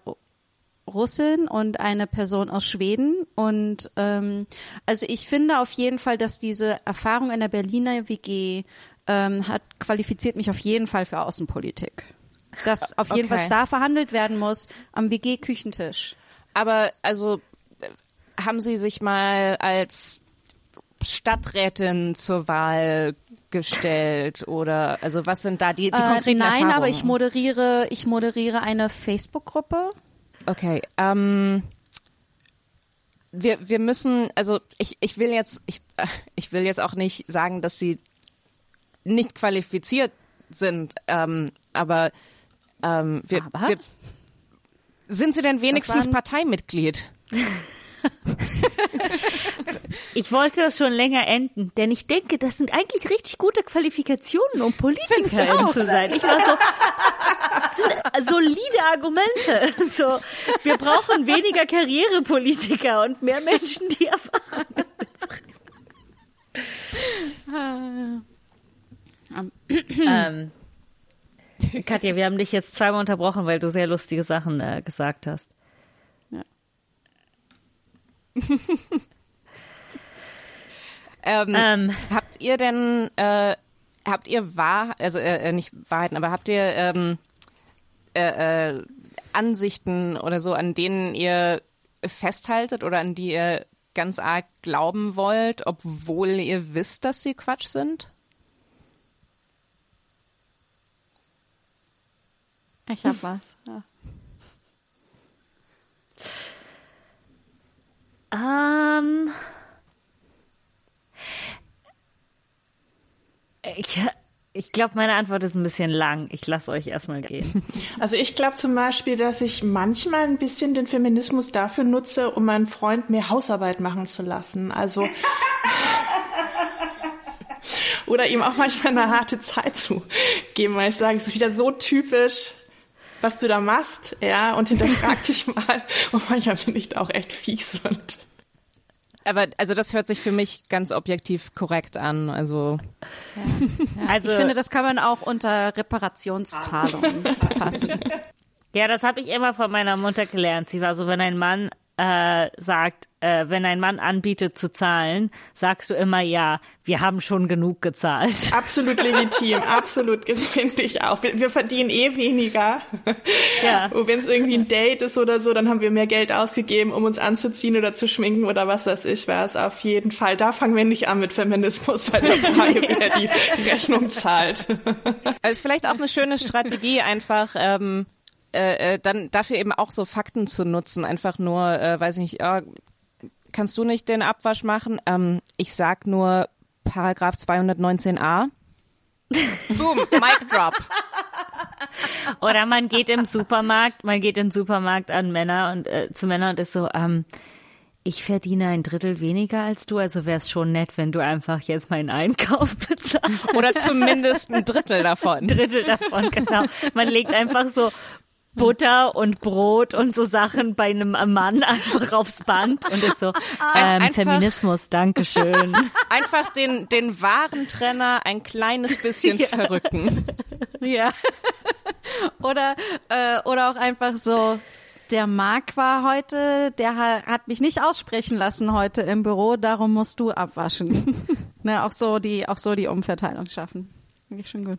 Russin und eine Person aus Schweden. Und ähm, also ich finde auf jeden Fall, dass diese Erfahrung in der Berliner WG ähm, hat qualifiziert mich auf jeden Fall für Außenpolitik. Dass auf jeden Fall Okay. da verhandelt werden muss am WG-Küchentisch. Aber also äh, haben Sie sich mal als Stadträtin zur Wahl gestellt oder also was sind da die, die Äh, konkreten nein, Erfahrungen? aber ich moderiere, ich moderiere eine Facebook-Gruppe. Okay, ähm, wir, wir müssen, also ich, ich will jetzt, ich, äh, ich will jetzt auch nicht sagen, dass sie nicht qualifiziert sind, ähm, aber, ähm, wir, Aber? wir sind sie denn wenigstens Parteimitglied? Ich wollte das schon länger enden, denn ich denke, das sind eigentlich richtig gute Qualifikationen, um Politikerin zu sein. Ich war so, sind solide Argumente. So, wir brauchen weniger Karrierepolitiker und mehr Menschen, die Erfahrung ähm, Katja, wir haben dich jetzt zweimal unterbrochen, weil du sehr lustige Sachen äh, gesagt hast. Ähm, Ähm, Habt ihr denn, äh, habt ihr Wahr, also äh, äh, nicht Wahrheiten, aber habt ihr ähm, äh, äh, Ansichten oder so, an denen ihr festhaltet oder an die ihr ganz arg glauben wollt, obwohl ihr wisst, dass sie Quatsch sind? Ich hab was. Ja. Ähm. Ich, ich glaube, meine Antwort ist ein bisschen lang. Ich lasse euch erstmal gehen. Also ich glaube zum Beispiel, dass ich manchmal ein bisschen den Feminismus dafür nutze, um meinen Freund mehr Hausarbeit machen zu lassen. Also oder ihm auch manchmal eine harte Zeit zu geben, weil ich sage, es ist wieder so typisch, was du da machst, ja, und hinterfrag dich mal. Und manchmal finde ich da auch echt fies und aber also das hört sich für mich ganz objektiv korrekt an. Also, ja. Ja. also ich finde, das kann man auch unter Reparationszahlungen fassen. Ja, das habe ich immer von meiner Mutter gelernt. Sie war so, wenn ein Mann äh, sagt, äh, wenn ein Mann anbietet zu zahlen, sagst du immer ja, wir haben schon genug gezahlt. Absolut legitim, absolut, finde ich auch. Wir, wir, verdienen eh weniger. Ja. Und wenn es irgendwie ein Date ist oder so, dann haben wir mehr Geld ausgegeben, um uns anzuziehen oder zu schminken oder was weiß ich was. Auf jeden Fall. Da fangen wir nicht an mit Feminismus bei der Frage, wer die Rechnung zahlt. Es ist vielleicht auch eine schöne Strategie, einfach ähm, äh, äh, dann dafür eben auch so Fakten zu nutzen, einfach nur, äh, weiß ich nicht, äh, kannst du nicht den Abwasch machen? Ähm, ich sag nur Paragraph 219a. Boom, Mic Drop. Oder man geht im Supermarkt, man geht im Supermarkt an Männer und äh, zu Männern und ist so, ähm, ich verdiene ein Drittel weniger als du, also wäre es schon nett, wenn du einfach jetzt meinen Einkauf bezahlst. Oder zumindest ein Drittel davon. Ein Drittel davon, genau. Man legt einfach so Butter und Brot und so Sachen bei einem Mann einfach aufs Band und ist so, ähm, einfach, Feminismus, Dankeschön. Einfach den, den Warentrenner ein kleines bisschen ja. verrücken. Ja. Oder, äh, oder auch einfach so, der Marc war heute, der hat mich nicht aussprechen lassen heute im Büro, darum musst du abwaschen. ne, auch so die, auch so die Umverteilung schaffen. Finde ich schon gut.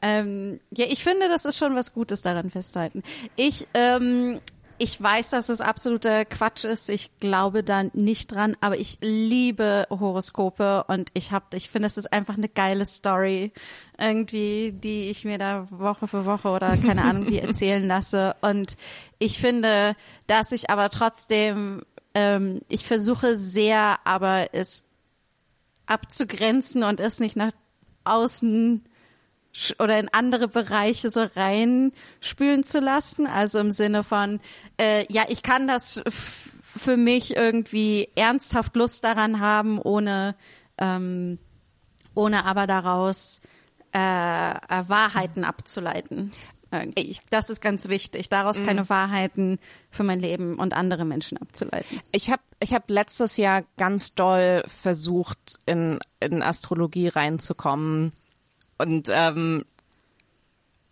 Ähm, ja, ich finde, das ist schon was Gutes daran festzuhalten. Ich, ähm, ich weiß, dass es absoluter Quatsch ist. Ich glaube da nicht dran, aber ich liebe Horoskope und ich habe, ich finde, es ist einfach eine geile Story irgendwie, die ich mir da Woche für Woche oder keine Ahnung wie erzählen lasse. Und ich finde, dass ich aber trotzdem, ähm, ich versuche sehr, aber es abzugrenzen und es nicht nach außen oder in andere Bereiche so reinspülen zu lassen. Also im Sinne von, äh, ja, ich kann das für mich irgendwie ernsthaft Lust daran haben, ohne, ähm, ohne aber daraus äh, äh Wahrheiten abzuleiten. Ich, das ist ganz wichtig, daraus keine mhm. Wahrheiten für mein Leben und andere Menschen abzuleiten. Ich habe ich hab letztes Jahr ganz doll versucht, in, in Astrologie reinzukommen und ähm,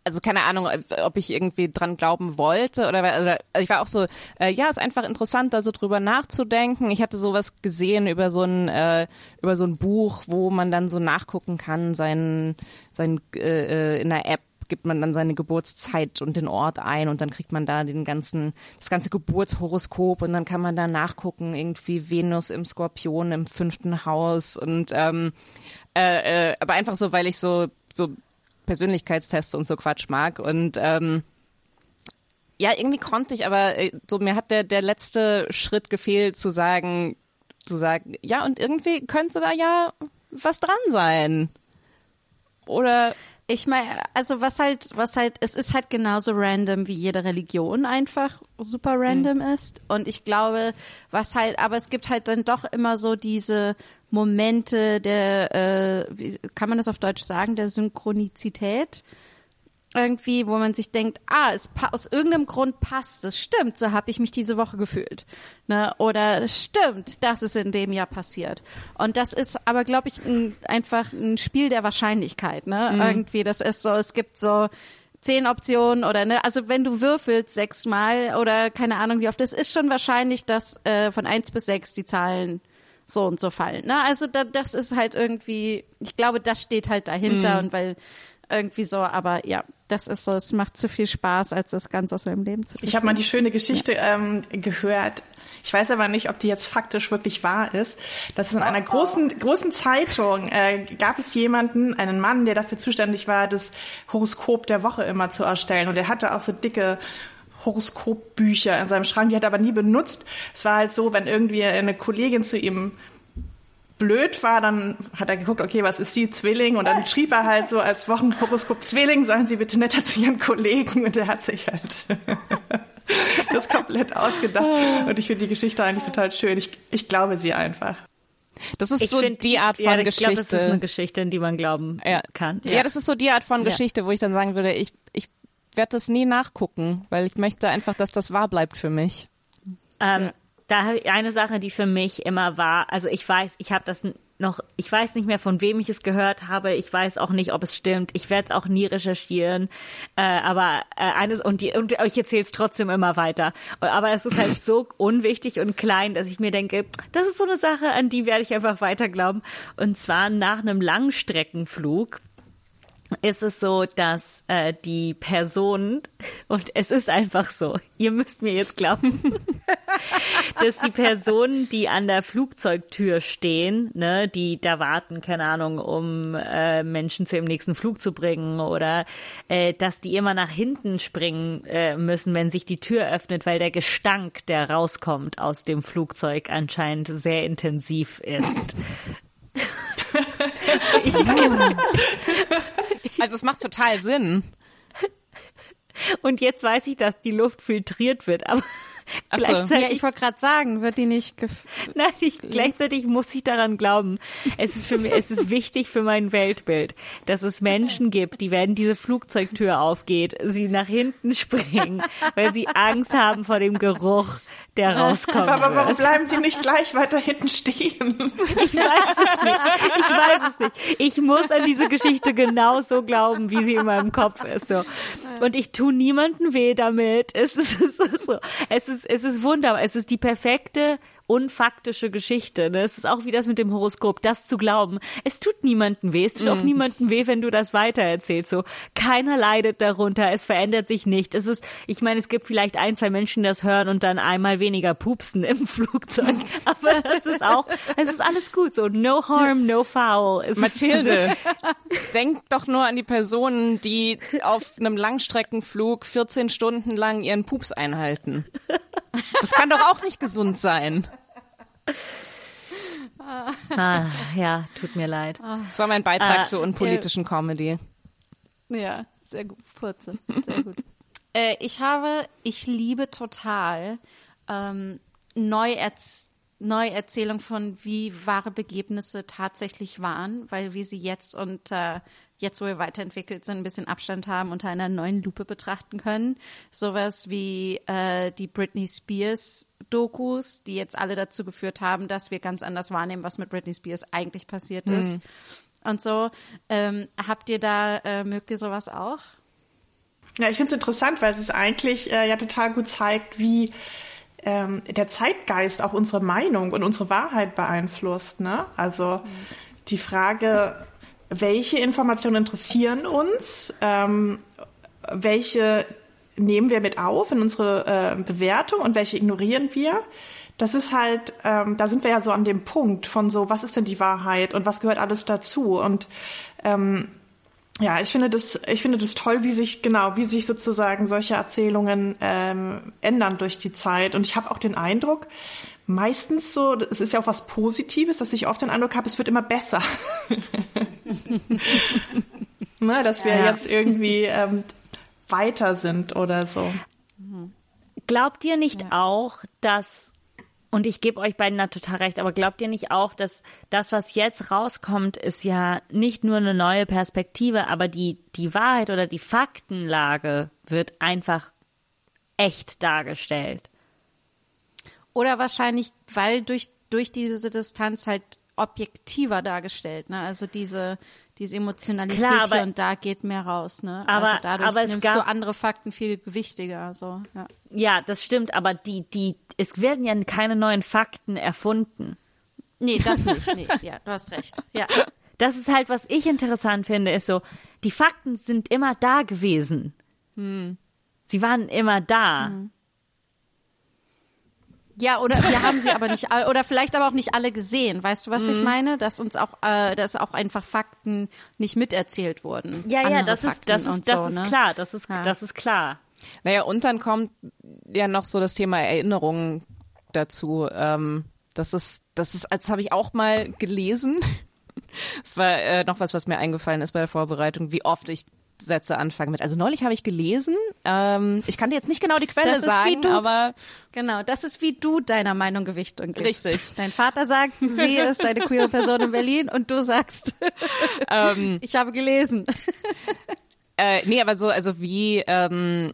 also keine Ahnung, ob ich irgendwie dran glauben wollte oder also ich war auch so, äh, ja, ist einfach interessant, da so drüber nachzudenken. Ich hatte sowas gesehen über so ein äh, über so ein Buch, wo man dann so nachgucken kann, sein sein äh, äh in der App gibt man dann seine Geburtszeit und den Ort ein und dann kriegt man da den ganzen, das ganze Geburtshoroskop und dann kann man da nachgucken, irgendwie Venus im Skorpion im fünften Haus und ähm, äh, äh, aber einfach so, weil ich so, so Persönlichkeitstests und so Quatsch mag. Und ähm, ja, irgendwie konnte ich, aber äh, so mir hat der, der letzte Schritt gefehlt zu sagen, zu sagen, ja, und irgendwie könnte da ja was dran sein. Oder ich meine, also was halt, was halt, es ist halt genauso random wie jede Religion einfach super random mhm. ist. Und ich glaube, was halt, aber es gibt halt dann doch immer so diese Momente der, äh, wie kann man das auf Deutsch sagen, der Synchronizität irgendwie, wo man sich denkt, ah, es aus irgendeinem Grund passt es. Stimmt, so habe ich mich diese Woche gefühlt. Ne? Oder stimmt, das ist in dem Jahr passiert. Und das ist aber, glaube ich, ein, einfach ein Spiel der Wahrscheinlichkeit. Ne? Mhm. Irgendwie, das ist so, es gibt so zehn Optionen oder ne, also wenn du würfelst sechsmal oder keine Ahnung wie oft, es ist schon wahrscheinlich, dass äh, von eins bis sechs die Zahlen so und so fallen. Ne? Also da, das ist halt irgendwie, ich glaube, das steht halt dahinter mhm. und weil irgendwie so, aber ja, das ist so, es macht zu viel Spaß, als das Ganze aus meinem Leben zu Ich habe mal die schöne Geschichte ja. ähm, gehört. Ich weiß aber nicht, ob die jetzt faktisch wirklich wahr ist. Das ist in einer großen, großen Zeitung äh, gab es jemanden, einen Mann, der dafür zuständig war, das Horoskop der Woche immer zu erstellen. Und er hatte auch so dicke Horoskopbücher in seinem Schrank, die hat er aber nie benutzt. Es war halt so, wenn irgendwie eine Kollegin zu ihm blöd war, dann hat er geguckt, okay, was ist sie, Zwilling? Und dann schrieb er halt so als Wochenhoroskop Zwilling, seien Sie bitte netter zu Ihren Kollegen. Und er hat sich halt das komplett ausgedacht. Und ich finde die Geschichte eigentlich total schön. Ich, ich glaube sie einfach. Das ist ich so find, die Art von ja, ich Geschichte. Glaub, das ist eine Geschichte, in die man glauben ja. kann. Ja. ja. das ist so die Art von Geschichte, wo ich dann sagen würde, ich, ich werde das nie nachgucken, weil ich möchte einfach, dass das wahr bleibt für mich. Ähm, da eine Sache, die für mich immer war, also ich weiß, ich habe das noch, ich weiß nicht mehr, von wem ich es gehört habe. Ich weiß auch nicht, ob es stimmt. Ich werde es auch nie recherchieren. Äh, aber äh, eines und die und ich erzähle es trotzdem immer weiter. Aber es ist halt so unwichtig und klein, dass ich mir denke, das ist so eine Sache, an die werde ich einfach weiter glauben. Und zwar nach einem Langstreckenflug ist es so, dass äh, die Person, und es ist einfach so, ihr müsst mir jetzt glauben, dass die Personen, die an der Flugzeugtür stehen, ne, die da warten, keine Ahnung, um äh, Menschen zu ihrem nächsten Flug zu bringen oder äh, dass die immer nach hinten springen äh, müssen, wenn sich die Tür öffnet, weil der Gestank, der rauskommt aus dem Flugzeug, anscheinend sehr intensiv ist. ich, also es macht total Sinn. Und jetzt weiß ich, dass die Luft filtriert wird, aber so. gleichzeitig. Ja, ich wollte gerade sagen, wird die nicht. Nein, ich, gleichzeitig muss ich daran glauben. Es ist für mich, es ist wichtig für mein Weltbild, dass es Menschen gibt, die werden diese Flugzeugtür aufgeht, sie nach hinten springen, weil sie Angst haben vor dem Geruch der rauskommt. Aber warum bleiben Sie nicht gleich weiter hinten stehen? Ich weiß es nicht. Ich weiß es nicht. Ich muss an diese Geschichte genauso glauben, wie sie in meinem Kopf ist. So. Und ich tue niemanden weh damit. Es ist, es ist so. Es ist, es ist wunderbar. Es ist die perfekte unfaktische Geschichte. Ne? Es ist auch wie das mit dem Horoskop, das zu glauben. Es tut niemanden weh. Es tut mm. auch niemanden weh, wenn du das weitererzählst. So, keiner leidet darunter. Es verändert sich nicht. Es ist, ich meine, es gibt vielleicht ein, zwei Menschen, die das hören und dann einmal weniger pupsen im Flugzeug. Aber das ist auch, es ist alles gut. So, no harm, no foul. Es Mathilde, denk doch nur an die Personen, die auf einem Langstreckenflug 14 Stunden lang ihren Pups einhalten. Das kann doch auch nicht gesund sein. Ah, ja, tut mir leid. Das war mein Beitrag ah, zur unpolitischen äh, Comedy. Ja, sehr gut. Furze. Sehr gut. äh, ich habe, ich liebe total ähm, Neuerz Neuerzählung von, wie wahre Begebnisse tatsächlich waren, weil wir sie jetzt und äh, jetzt, wo wir weiterentwickelt sind, ein bisschen Abstand haben, unter einer neuen Lupe betrachten können. Sowas wie äh, die Britney Spears Dokus, die jetzt alle dazu geführt haben, dass wir ganz anders wahrnehmen, was mit Britney Spears eigentlich passiert mhm. ist. Und so, ähm, habt ihr da, äh, mögt ihr sowas auch? Ja, ich finde es interessant, weil es eigentlich äh, ja total gut zeigt, wie ähm, der Zeitgeist auch unsere Meinung und unsere Wahrheit beeinflusst. Ne? Also mhm. die Frage, welche Informationen interessieren uns, ähm, welche nehmen wir mit auf in unsere äh, Bewertung und welche ignorieren wir. Das ist halt, ähm, da sind wir ja so an dem Punkt von so, was ist denn die Wahrheit und was gehört alles dazu? Und ähm, ja, ich finde das, ich finde das toll, wie sich genau, wie sich sozusagen solche Erzählungen ähm, ändern durch die Zeit. Und ich habe auch den Eindruck, meistens so, es ist ja auch was Positives, dass ich oft den Eindruck habe, es wird immer besser. ne, dass wir ja. jetzt irgendwie ähm, weiter sind oder so. Glaubt ihr nicht ja. auch, dass und ich gebe euch beiden da total recht, aber glaubt ihr nicht auch, dass das, was jetzt rauskommt, ist ja nicht nur eine neue Perspektive, aber die, die Wahrheit oder die Faktenlage wird einfach echt dargestellt? Oder wahrscheinlich, weil durch, durch diese Distanz halt objektiver dargestellt, ne? Also diese, diese Emotionalität Klar, aber, hier und da geht mehr raus, ne? Aber, also dadurch aber nimmst gab, du andere Fakten viel gewichtiger, so, ja. Ja, das stimmt, aber die, die, es werden ja keine neuen Fakten erfunden. Nee, das nicht, nee, ja, du hast recht, ja. das ist halt, was ich interessant finde, ist so, die Fakten sind immer da gewesen. Hm. Sie waren immer da. Hm. Ja, oder wir haben sie aber nicht, oder vielleicht aber auch nicht alle gesehen. Weißt du, was mhm. ich meine? Dass uns auch, äh, dass auch einfach Fakten nicht miterzählt wurden. Ja, ja, das ist, das ist, das so, ist ne? klar. Das ist, ja. das ist klar. Naja, und dann kommt ja noch so das Thema Erinnerungen dazu. Ähm, das ist, das ist, als habe ich auch mal gelesen. Das war äh, noch was, was mir eingefallen ist bei der Vorbereitung, wie oft ich Sätze anfangen mit. Also neulich habe ich gelesen, ähm, ich kann dir jetzt nicht genau die Quelle sagen, du, aber genau, das ist wie du deiner Meinung Gewichtung gibst. Richtig. Dein Vater sagt, sie ist eine queere Person in Berlin und du sagst, ähm, ich habe gelesen. Äh, nee, aber so, also wie ähm,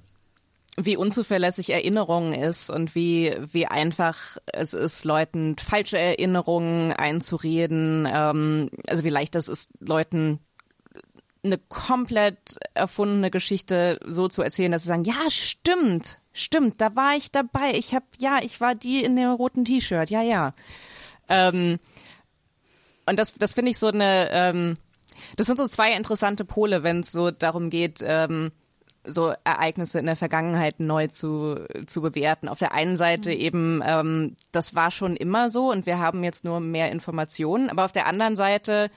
wie unzuverlässig Erinnerungen ist und wie, wie einfach es ist, Leuten falsche Erinnerungen einzureden. Ähm, also wie leicht das ist, Leuten eine komplett erfundene Geschichte so zu erzählen, dass sie sagen, ja, stimmt, stimmt, da war ich dabei. Ich habe, ja, ich war die in dem roten T-Shirt, ja, ja. Ähm, und das, das finde ich so eine, ähm, das sind so zwei interessante Pole, wenn es so darum geht, ähm, so Ereignisse in der Vergangenheit neu zu, zu bewerten. Auf der einen Seite mhm. eben, ähm, das war schon immer so und wir haben jetzt nur mehr Informationen, aber auf der anderen Seite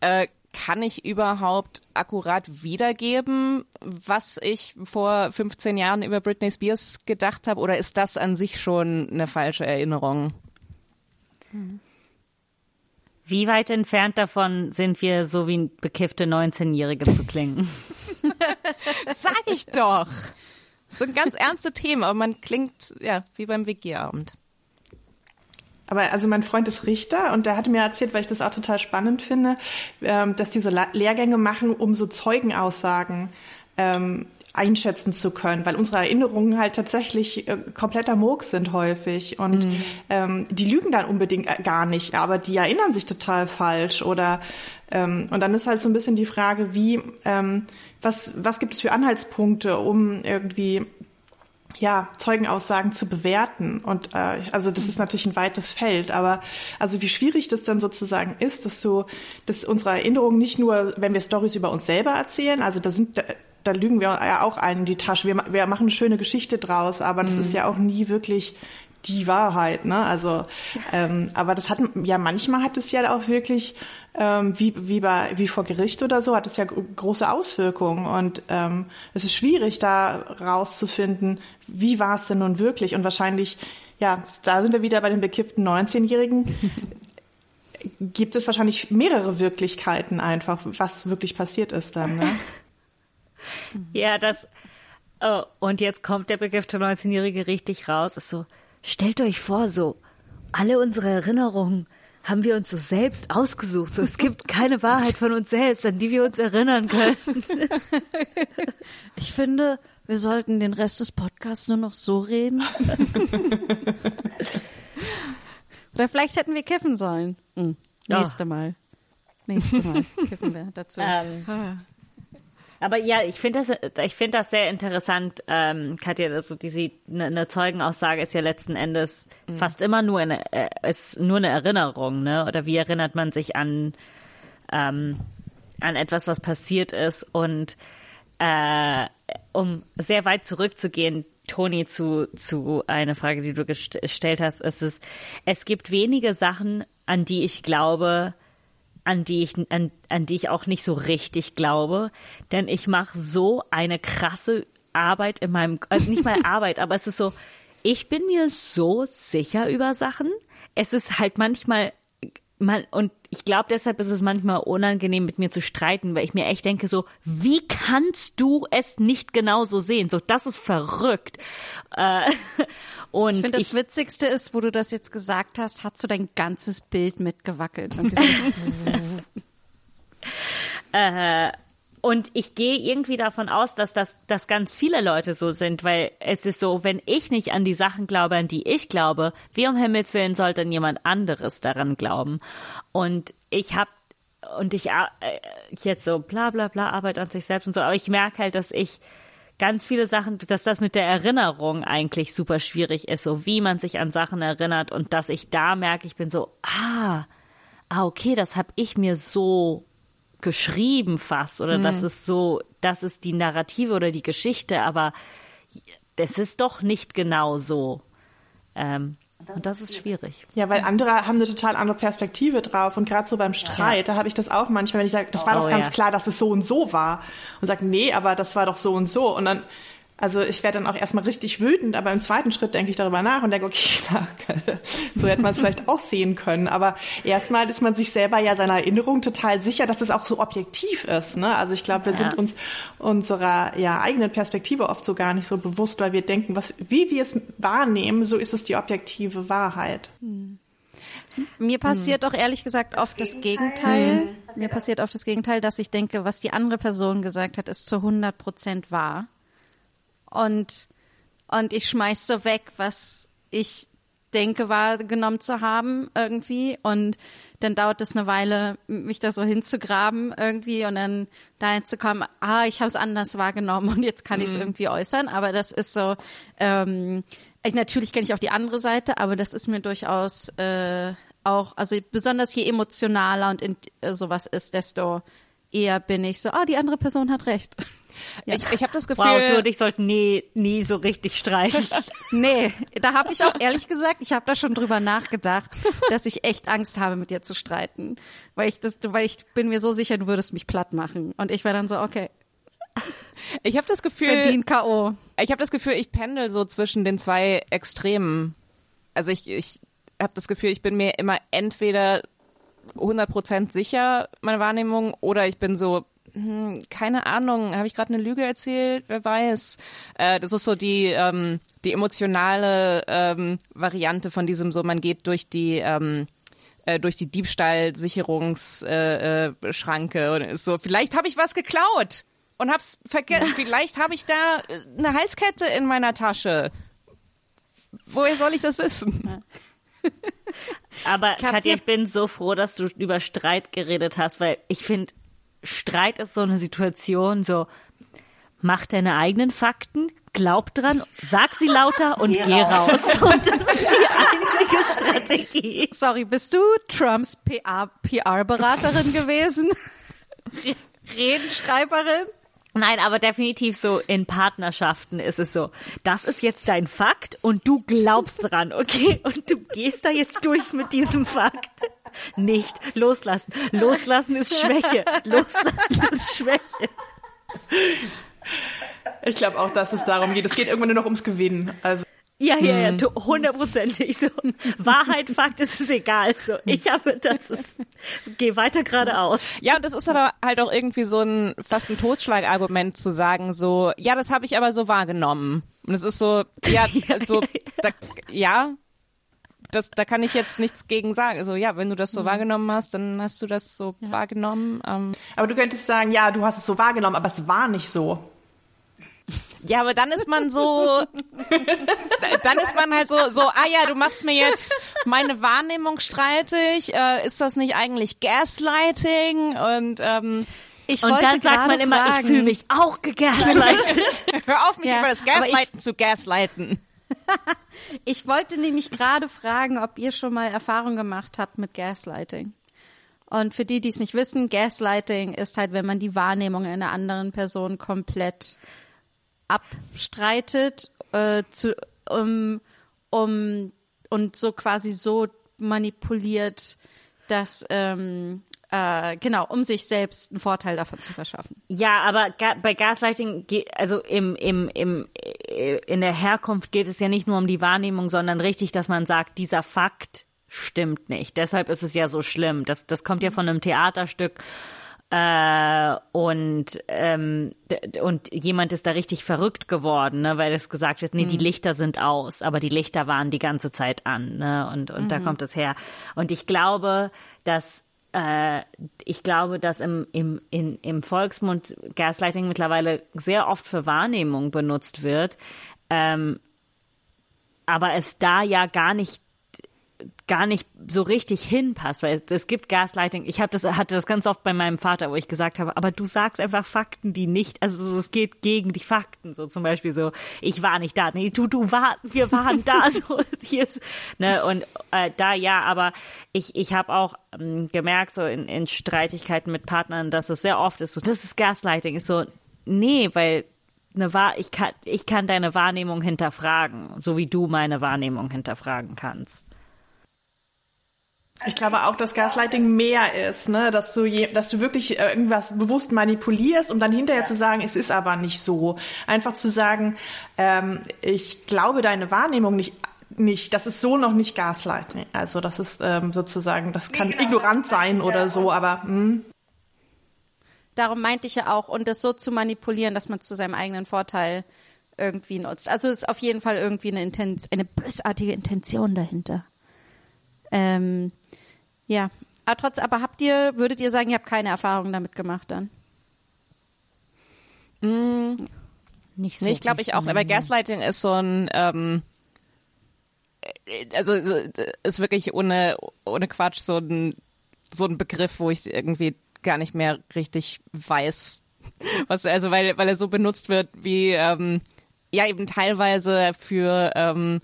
äh, kann ich überhaupt akkurat wiedergeben, was ich vor 15 Jahren über Britney Spears gedacht habe? Oder ist das an sich schon eine falsche Erinnerung? Wie weit entfernt davon sind wir, so wie bekiffte 19-Jährige zu klingen? Sag ich doch. Das sind ganz ernste Themen, aber man klingt ja wie beim WG-Abend. Aber also mein Freund ist Richter und der hatte mir erzählt, weil ich das auch total spannend finde, ähm, dass diese Lehrgänge machen, um so Zeugenaussagen ähm, einschätzen zu können, weil unsere Erinnerungen halt tatsächlich äh, kompletter Murks sind häufig und mhm. ähm, die lügen dann unbedingt äh, gar nicht, aber die erinnern sich total falsch oder ähm, und dann ist halt so ein bisschen die Frage, wie ähm, was was gibt es für Anhaltspunkte, um irgendwie ja, Zeugenaussagen zu bewerten. Und äh, also das ist natürlich ein weites Feld, aber also wie schwierig das dann sozusagen ist, dass so, dass unsere Erinnerungen nicht nur, wenn wir Stories über uns selber erzählen, also da sind da lügen wir ja auch einen in die Tasche. Wir, wir machen eine schöne Geschichte draus, aber das mhm. ist ja auch nie wirklich die Wahrheit, ne? Also, ähm, aber das hat ja manchmal hat es ja auch wirklich ähm, wie wie bei wie vor Gericht oder so hat es ja große Auswirkungen und ähm, es ist schwierig da rauszufinden, wie war es denn nun wirklich und wahrscheinlich ja da sind wir wieder bei den bekippten 19-Jährigen. gibt es wahrscheinlich mehrere Wirklichkeiten einfach, was wirklich passiert ist dann. Ne? Ja, das. Oh, und jetzt kommt der bekiffte 19-Jährige richtig raus. Ist so, stellt euch vor, so, alle unsere Erinnerungen haben wir uns so selbst ausgesucht. So, es gibt keine Wahrheit von uns selbst, an die wir uns erinnern können. Ich finde, wir sollten den Rest des Podcasts nur noch so reden. Oder vielleicht hätten wir kiffen sollen. Hm. Nächste. Mal. Nächste Mal kiffen wir dazu. Ähm. Aber ja, ich finde das, ich finde das sehr interessant, ähm, Katja, also diese eine, eine Zeugenaussage ist ja letzten Endes mhm. fast immer nur eine, äh, ist nur eine Erinnerung, ne? Oder wie erinnert man sich an ähm, an etwas, was passiert ist und äh, um sehr weit zurückzugehen, Toni, zu, zu einer Frage, die du gestellt hast, ist es, es gibt wenige Sachen, an die ich glaube, an die ich, an, an die ich auch nicht so richtig glaube, denn ich mache so eine krasse Arbeit in meinem, also nicht mal Arbeit, aber es ist so, ich bin mir so sicher über Sachen. Es ist halt manchmal man, und ich glaube, deshalb ist es manchmal unangenehm, mit mir zu streiten, weil ich mir echt denke, so, wie kannst du es nicht genauso sehen? So, das ist verrückt. Äh, und ich finde, das Witzigste ist, wo du das jetzt gesagt hast, hast du dein ganzes Bild mitgewackelt. Äh, und ich gehe irgendwie davon aus, dass das dass ganz viele Leute so sind, weil es ist so, wenn ich nicht an die Sachen glaube, an die ich glaube, wie um Himmels Willen soll dann jemand anderes daran glauben? Und ich habe und ich äh, jetzt so bla bla bla Arbeit an sich selbst und so, aber ich merke halt, dass ich ganz viele Sachen, dass das mit der Erinnerung eigentlich super schwierig ist, so wie man sich an Sachen erinnert und dass ich da merke, ich bin so, ah, ah, okay, das habe ich mir so geschrieben fast oder mhm. das ist so, das ist die Narrative oder die Geschichte, aber das ist doch nicht genau so. Ähm, und das ist schwierig. Ja, weil andere haben eine total andere Perspektive drauf. Und gerade so beim Streit, ja. da habe ich das auch manchmal, wenn ich sage, das war oh, doch ganz ja. klar, dass es so und so war. Und sage, nee, aber das war doch so und so. Und dann also ich werde dann auch erstmal richtig wütend, aber im zweiten Schritt denke ich darüber nach und denke, okay, klar, so hätte man es vielleicht auch sehen können. Aber erstmal ist man sich selber ja seiner Erinnerung total sicher, dass es auch so objektiv ist. Ne? Also ich glaube, wir ja. sind uns unserer ja, eigenen Perspektive oft so gar nicht so bewusst, weil wir denken, was, wie wir es wahrnehmen, so ist es die objektive Wahrheit. Hm. Mir passiert hm. doch ehrlich gesagt oft das Gegenteil. Hm. Mir passiert oft das Gegenteil, dass ich denke, was die andere Person gesagt hat, ist zu 100 Prozent wahr und, und ich schmeiß so weg, was ich denke wahrgenommen zu haben irgendwie und dann dauert es eine Weile, mich da so hinzugraben irgendwie und dann dahin zu kommen, ah, ich habe es anders wahrgenommen und jetzt kann ich es mhm. irgendwie äußern, aber das ist so, ähm, ich, natürlich kenne ich auch die andere Seite, aber das ist mir durchaus äh, auch, also besonders je emotionaler und in, äh, sowas ist, desto eher bin ich so, ah, die andere Person hat recht. Ja. Ich, ich habe das Gefühl. Wow, du und ich sollten nie, nie so richtig streiten. nee, da habe ich auch ehrlich gesagt, ich habe da schon drüber nachgedacht, dass ich echt Angst habe, mit dir zu streiten. Weil ich, das, weil ich bin mir so sicher, du würdest mich platt machen. Und ich war dann so, okay. Ich habe das Gefühl. Verdient K.O. Ich habe das Gefühl, ich pendel so zwischen den zwei Extremen. Also ich, ich habe das Gefühl, ich bin mir immer entweder 100% sicher, meine Wahrnehmung, oder ich bin so hm, keine Ahnung, habe ich gerade eine Lüge erzählt? Wer weiß. Äh, das ist so die, ähm, die emotionale ähm, Variante von diesem so, man geht durch die ähm, äh, durch die Diebstahlsicherungsschranke äh, äh, und ist so, vielleicht habe ich was geklaut und hab's vergessen. vielleicht habe ich da äh, eine Halskette in meiner Tasche. Woher soll ich das wissen? Aber Katja, ich bin so froh, dass du über Streit geredet hast, weil ich finde, Streit ist so eine Situation, so mach deine eigenen Fakten, glaub dran, sag sie lauter und geh, geh raus. Und das ist die einzige Strategie. Sorry, bist du Trumps PR-Beraterin gewesen? Redenschreiberin? Nein, aber definitiv so in Partnerschaften ist es so. Das ist jetzt dein Fakt und du glaubst dran, okay? Und du gehst da jetzt durch mit diesem Fakt. Nicht loslassen. Loslassen ist Schwäche. Loslassen ist Schwäche. Ich glaube auch, dass es darum geht. Es geht irgendwann nur noch ums Gewinnen. Also ja, ja, ja, hm. hundertprozentig so. Wahrheit, Fakt, ist es egal. So, ich habe das ist, geh weiter geradeaus. Ja, und das ist aber halt auch irgendwie so ein, fast ein Totschlagargument zu sagen, so, ja, das habe ich aber so wahrgenommen. Und es ist so, ja, so, da, ja, das, da kann ich jetzt nichts gegen sagen. Also ja, wenn du das so mhm. wahrgenommen hast, dann hast du das so ja. wahrgenommen. Ähm. Aber du könntest sagen, ja, du hast es so wahrgenommen, aber es war nicht so. Ja, aber dann ist man so, dann ist man halt so, so, ah ja, du machst mir jetzt meine Wahrnehmung streitig. Äh, ist das nicht eigentlich Gaslighting? Und ähm, ich und dann sagt man immer, fragen. ich fühle mich auch gegaslightet. Hör auf, mich ja, über das Gaslighten ich, zu gaslighten. ich wollte nämlich gerade fragen, ob ihr schon mal Erfahrung gemacht habt mit Gaslighting. Und für die, die es nicht wissen, Gaslighting ist halt, wenn man die Wahrnehmung einer anderen Person komplett abstreitet, äh, zu, um, um, und so quasi so manipuliert, dass ähm, äh, genau, um sich selbst einen Vorteil davon zu verschaffen. Ja, aber ga bei Gaslighting, also im, im, im, äh, in der Herkunft geht es ja nicht nur um die Wahrnehmung, sondern richtig, dass man sagt, dieser Fakt stimmt nicht. Deshalb ist es ja so schlimm. Das, das kommt ja von einem Theaterstück äh, und, ähm, und jemand ist da richtig verrückt geworden, ne, weil es gesagt wird, nee, mhm. die Lichter sind aus, aber die Lichter waren die ganze Zeit an, ne, und, und mhm. da kommt es her. Und ich glaube, dass äh, ich glaube, dass im, im, in, im Volksmund Gaslighting mittlerweile sehr oft für Wahrnehmung benutzt wird, ähm, aber es da ja gar nicht gar nicht so richtig hinpasst, weil es, gibt Gaslighting. Ich habe das hatte das ganz oft bei meinem Vater, wo ich gesagt habe, aber du sagst einfach Fakten, die nicht, also so, es geht gegen die Fakten, so zum Beispiel so, ich war nicht da, nee, du du war, wir waren da, so hier ist, ne und äh, da ja, aber ich ich habe auch ähm, gemerkt so in, in Streitigkeiten mit Partnern, dass es sehr oft ist so, das ist Gaslighting, ist so, nee, weil eine Wahr ich kann ich kann deine Wahrnehmung hinterfragen, so wie du meine Wahrnehmung hinterfragen kannst. Ich glaube auch, dass Gaslighting mehr ist, ne? dass du je, dass du wirklich äh, irgendwas bewusst manipulierst, um dann hinterher ja. zu sagen, es ist aber nicht so. Einfach zu sagen, ähm, ich glaube deine Wahrnehmung nicht nicht, das ist so noch nicht Gaslighting. Also das ist ähm, sozusagen, das kann genau. ignorant sein oder so, aber mh. Hm. darum meinte ich ja auch, und das so zu manipulieren, dass man zu seinem eigenen Vorteil irgendwie nutzt. Also es ist auf jeden Fall irgendwie eine, Inten eine bösartige Intention dahinter. Ähm, ja, aber trotz, aber habt ihr, würdet ihr sagen, ihr habt keine Erfahrung damit gemacht dann? Mm, nicht so. Nee, ich glaube ich auch. Aber Gaslighting ist so ein, ähm, also ist wirklich ohne ohne Quatsch so ein so ein Begriff, wo ich irgendwie gar nicht mehr richtig weiß, was also weil weil er so benutzt wird wie ähm, ja eben teilweise für ähm,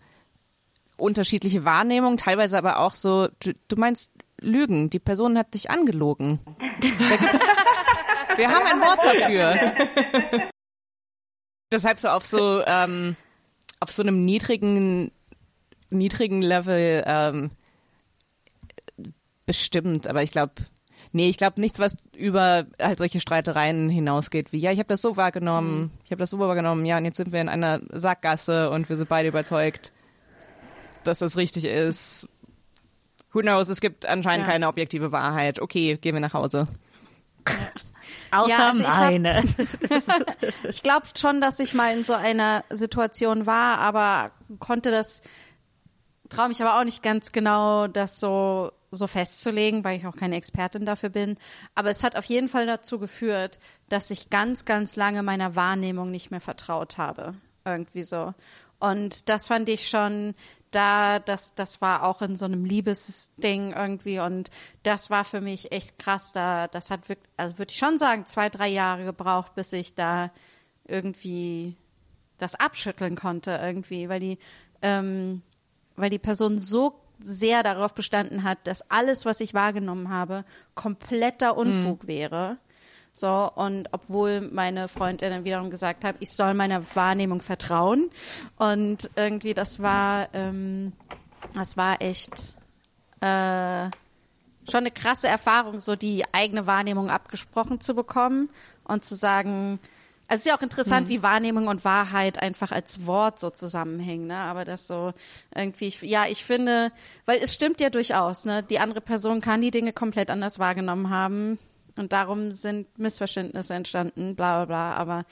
unterschiedliche Wahrnehmungen, teilweise aber auch so, du, du meinst Lügen, die Person hat dich angelogen. wir haben ein Wort dafür. Deshalb so auf so ähm, auf so einem niedrigen niedrigen Level ähm, bestimmt, aber ich glaube, nee, ich glaube nichts, was über halt solche Streitereien hinausgeht, wie ja, ich habe das so wahrgenommen, ich habe das so wahrgenommen, ja, und jetzt sind wir in einer Sackgasse und wir sind beide überzeugt, dass das richtig ist. Who knows, es gibt anscheinend ja. keine objektive Wahrheit. Okay, gehen wir nach Hause. Außer ja, also meine. Ich, ich glaube schon, dass ich mal in so einer Situation war, aber konnte das, traue mich aber auch nicht ganz genau, das so, so festzulegen, weil ich auch keine Expertin dafür bin. Aber es hat auf jeden Fall dazu geführt, dass ich ganz, ganz lange meiner Wahrnehmung nicht mehr vertraut habe. Irgendwie so. Und das fand ich schon da, das, das war auch in so einem Liebesding irgendwie und das war für mich echt krass. Da, das hat wirklich, also würde ich schon sagen, zwei, drei Jahre gebraucht, bis ich da irgendwie das abschütteln konnte irgendwie, weil die, ähm, weil die Person so sehr darauf bestanden hat, dass alles, was ich wahrgenommen habe, kompletter Unfug mhm. wäre. So, und obwohl meine Freundin dann wiederum gesagt hat, ich soll meiner Wahrnehmung vertrauen. Und irgendwie, das war, ähm, das war echt äh, schon eine krasse Erfahrung, so die eigene Wahrnehmung abgesprochen zu bekommen und zu sagen, also es ist ja auch interessant, hm. wie Wahrnehmung und Wahrheit einfach als Wort so zusammenhängen, ne? Aber das so irgendwie, ich, ja, ich finde, weil es stimmt ja durchaus, ne? Die andere Person kann die Dinge komplett anders wahrgenommen haben und darum sind Missverständnisse entstanden, bla bla bla. Aber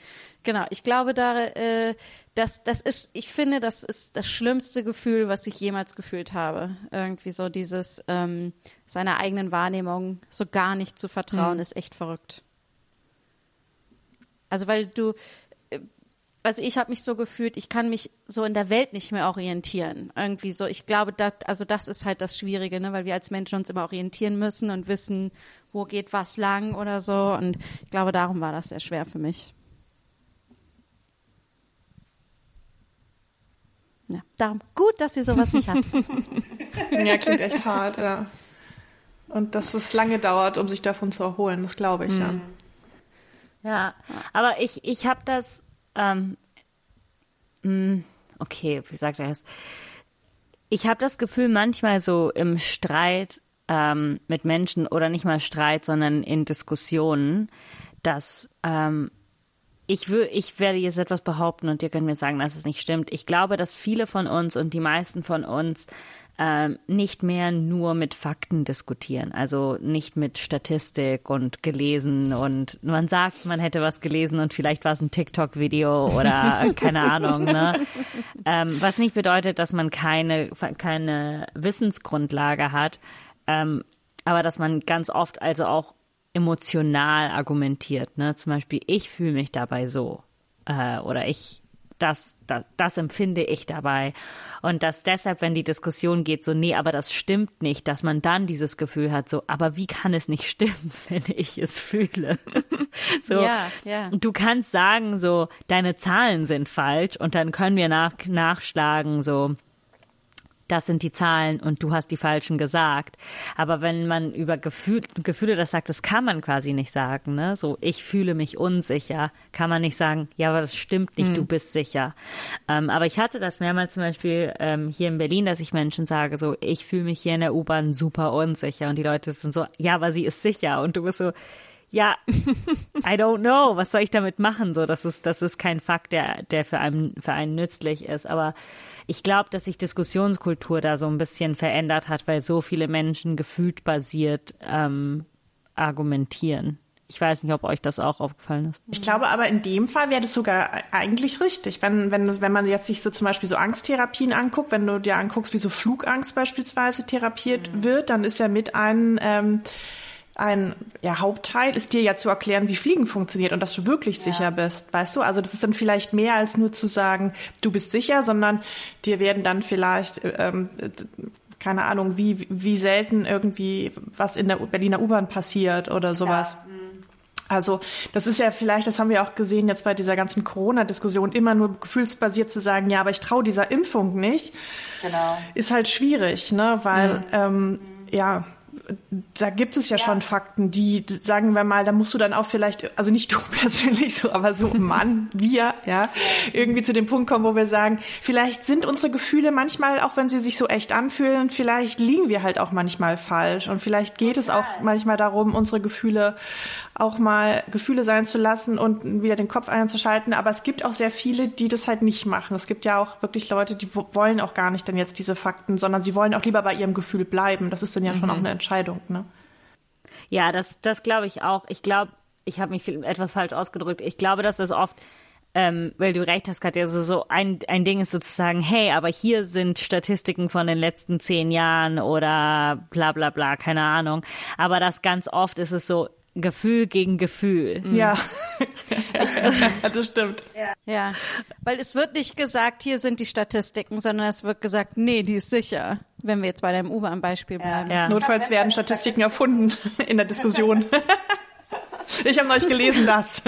genau, ich glaube, da, äh, das, das ist, ich finde, das ist das schlimmste Gefühl, was ich jemals gefühlt habe. Irgendwie so dieses ähm, seiner eigenen Wahrnehmung so gar nicht zu vertrauen, mhm. ist echt verrückt. Also weil du, äh, also ich habe mich so gefühlt, ich kann mich so in der Welt nicht mehr orientieren. Irgendwie so, ich glaube, das, also das ist halt das Schwierige, ne? weil wir als Menschen uns immer orientieren müssen und wissen, wo geht was lang oder so. Und ich glaube, darum war das sehr schwer für mich. Ja, darum gut, dass sie sowas nicht hat. ja, klingt echt hart, ja. Und dass es lange dauert, um sich davon zu erholen, das glaube ich, mhm. ja. Ja, aber ich, ich habe das, ähm, mh, okay, wie sagt er es? Ich habe das Gefühl, manchmal so im Streit ähm, mit Menschen oder nicht mal Streit, sondern in Diskussionen, dass ähm, ich, ich werde jetzt etwas behaupten und ihr könnt mir sagen, dass es nicht stimmt. Ich glaube, dass viele von uns und die meisten von uns ähm, nicht mehr nur mit Fakten diskutieren, also nicht mit Statistik und gelesen und man sagt, man hätte was gelesen und vielleicht war es ein TikTok-Video oder keine Ahnung. Ne? Ähm, was nicht bedeutet, dass man keine, keine Wissensgrundlage hat, ähm, aber dass man ganz oft also auch emotional argumentiert. Ne? Zum Beispiel, ich fühle mich dabei so. Äh, oder ich Das, das, das empfinde ich dabei. Und dass deshalb, wenn die Diskussion geht, so, nee, aber das stimmt nicht, dass man dann dieses Gefühl hat, so, aber wie kann es nicht stimmen, wenn ich es fühle? so, Ja, ja. du kannst sagen, so, deine Zahlen sind falsch und dann können wir nach, nachschlagen, so, das sind die Zahlen und du hast die falschen gesagt. Aber wenn man über Gefühl, Gefühle das sagt, das kann man quasi nicht sagen. Ne? So, ich fühle mich unsicher, kann man nicht sagen, ja, aber das stimmt nicht, du bist sicher. Ähm, aber ich hatte das mehrmals zum Beispiel ähm, hier in Berlin, dass ich Menschen sage, so, ich fühle mich hier in der U-Bahn super unsicher und die Leute sind so, ja, aber sie ist sicher und du bist so, ja, I don't know, was soll ich damit machen? So, das ist, das ist kein Fakt, der, der für einen, für einen nützlich ist. Aber ich glaube, dass sich Diskussionskultur da so ein bisschen verändert hat, weil so viele Menschen gefühlt basiert ähm, argumentieren. Ich weiß nicht, ob euch das auch aufgefallen ist. Ich glaube aber in dem Fall wäre das sogar eigentlich richtig. Wenn, wenn, wenn man jetzt sich so zum Beispiel so Angsttherapien anguckt, wenn du dir anguckst, wie so Flugangst beispielsweise therapiert wird, dann ist ja mit einem ähm, ein ja, Hauptteil ist dir ja zu erklären, wie Fliegen funktioniert und dass du wirklich sicher bist, weißt du? Also das ist dann vielleicht mehr als nur zu sagen, du bist sicher, sondern dir werden dann vielleicht ähm, keine Ahnung, wie wie selten irgendwie was in der Berliner U-Bahn passiert oder sowas. Also das ist ja vielleicht, das haben wir auch gesehen jetzt bei dieser ganzen Corona-Diskussion, immer nur gefühlsbasiert zu sagen, ja, aber ich traue dieser Impfung nicht, Genau. ist halt schwierig, ne? Weil ähm, ja, da gibt es ja, schon Fakten, die, sagen wir mal, da musst du dann auch vielleicht, also nicht du persönlich so, aber so Mann, wir, ja, irgendwie zu dem Punkt kommen, wo wir sagen, vielleicht sind unsere Gefühle manchmal, auch wenn sie sich so echt anfühlen, vielleicht liegen wir halt auch manchmal falsch und vielleicht geht es auch manchmal darum, unsere Gefühle auch mal Gefühle sein zu lassen und wieder den Kopf einzuschalten. Aber es gibt auch sehr viele, die das halt nicht machen. Es gibt ja auch wirklich Leute, die wo- wollen auch gar nicht dann jetzt diese Fakten, sondern sie wollen auch lieber bei ihrem Gefühl bleiben. Das ist dann ja schon auch eine Entscheidung, ne? Ja, das, das glaube ich auch. Ich glaube, ich habe mich viel, etwas falsch ausgedrückt. Ich glaube, dass das oft, ähm, weil du recht hast, Katja, also so ein, ein Ding ist sozusagen, hey, aber hier sind Statistiken von den letzten zehn Jahren oder bla bla bla, keine Ahnung. Aber das ganz oft ist es so Gefühl gegen Gefühl. Ja, das stimmt. Ja, weil es wird nicht gesagt, hier sind die Statistiken, sondern es wird gesagt, nee, die ist sicher, wenn wir jetzt bei deinem U-Bahn-Beispiel bleiben. Ja. Notfalls werden Statistiken erfunden in der Diskussion. Ich habe neulich gelesen, das.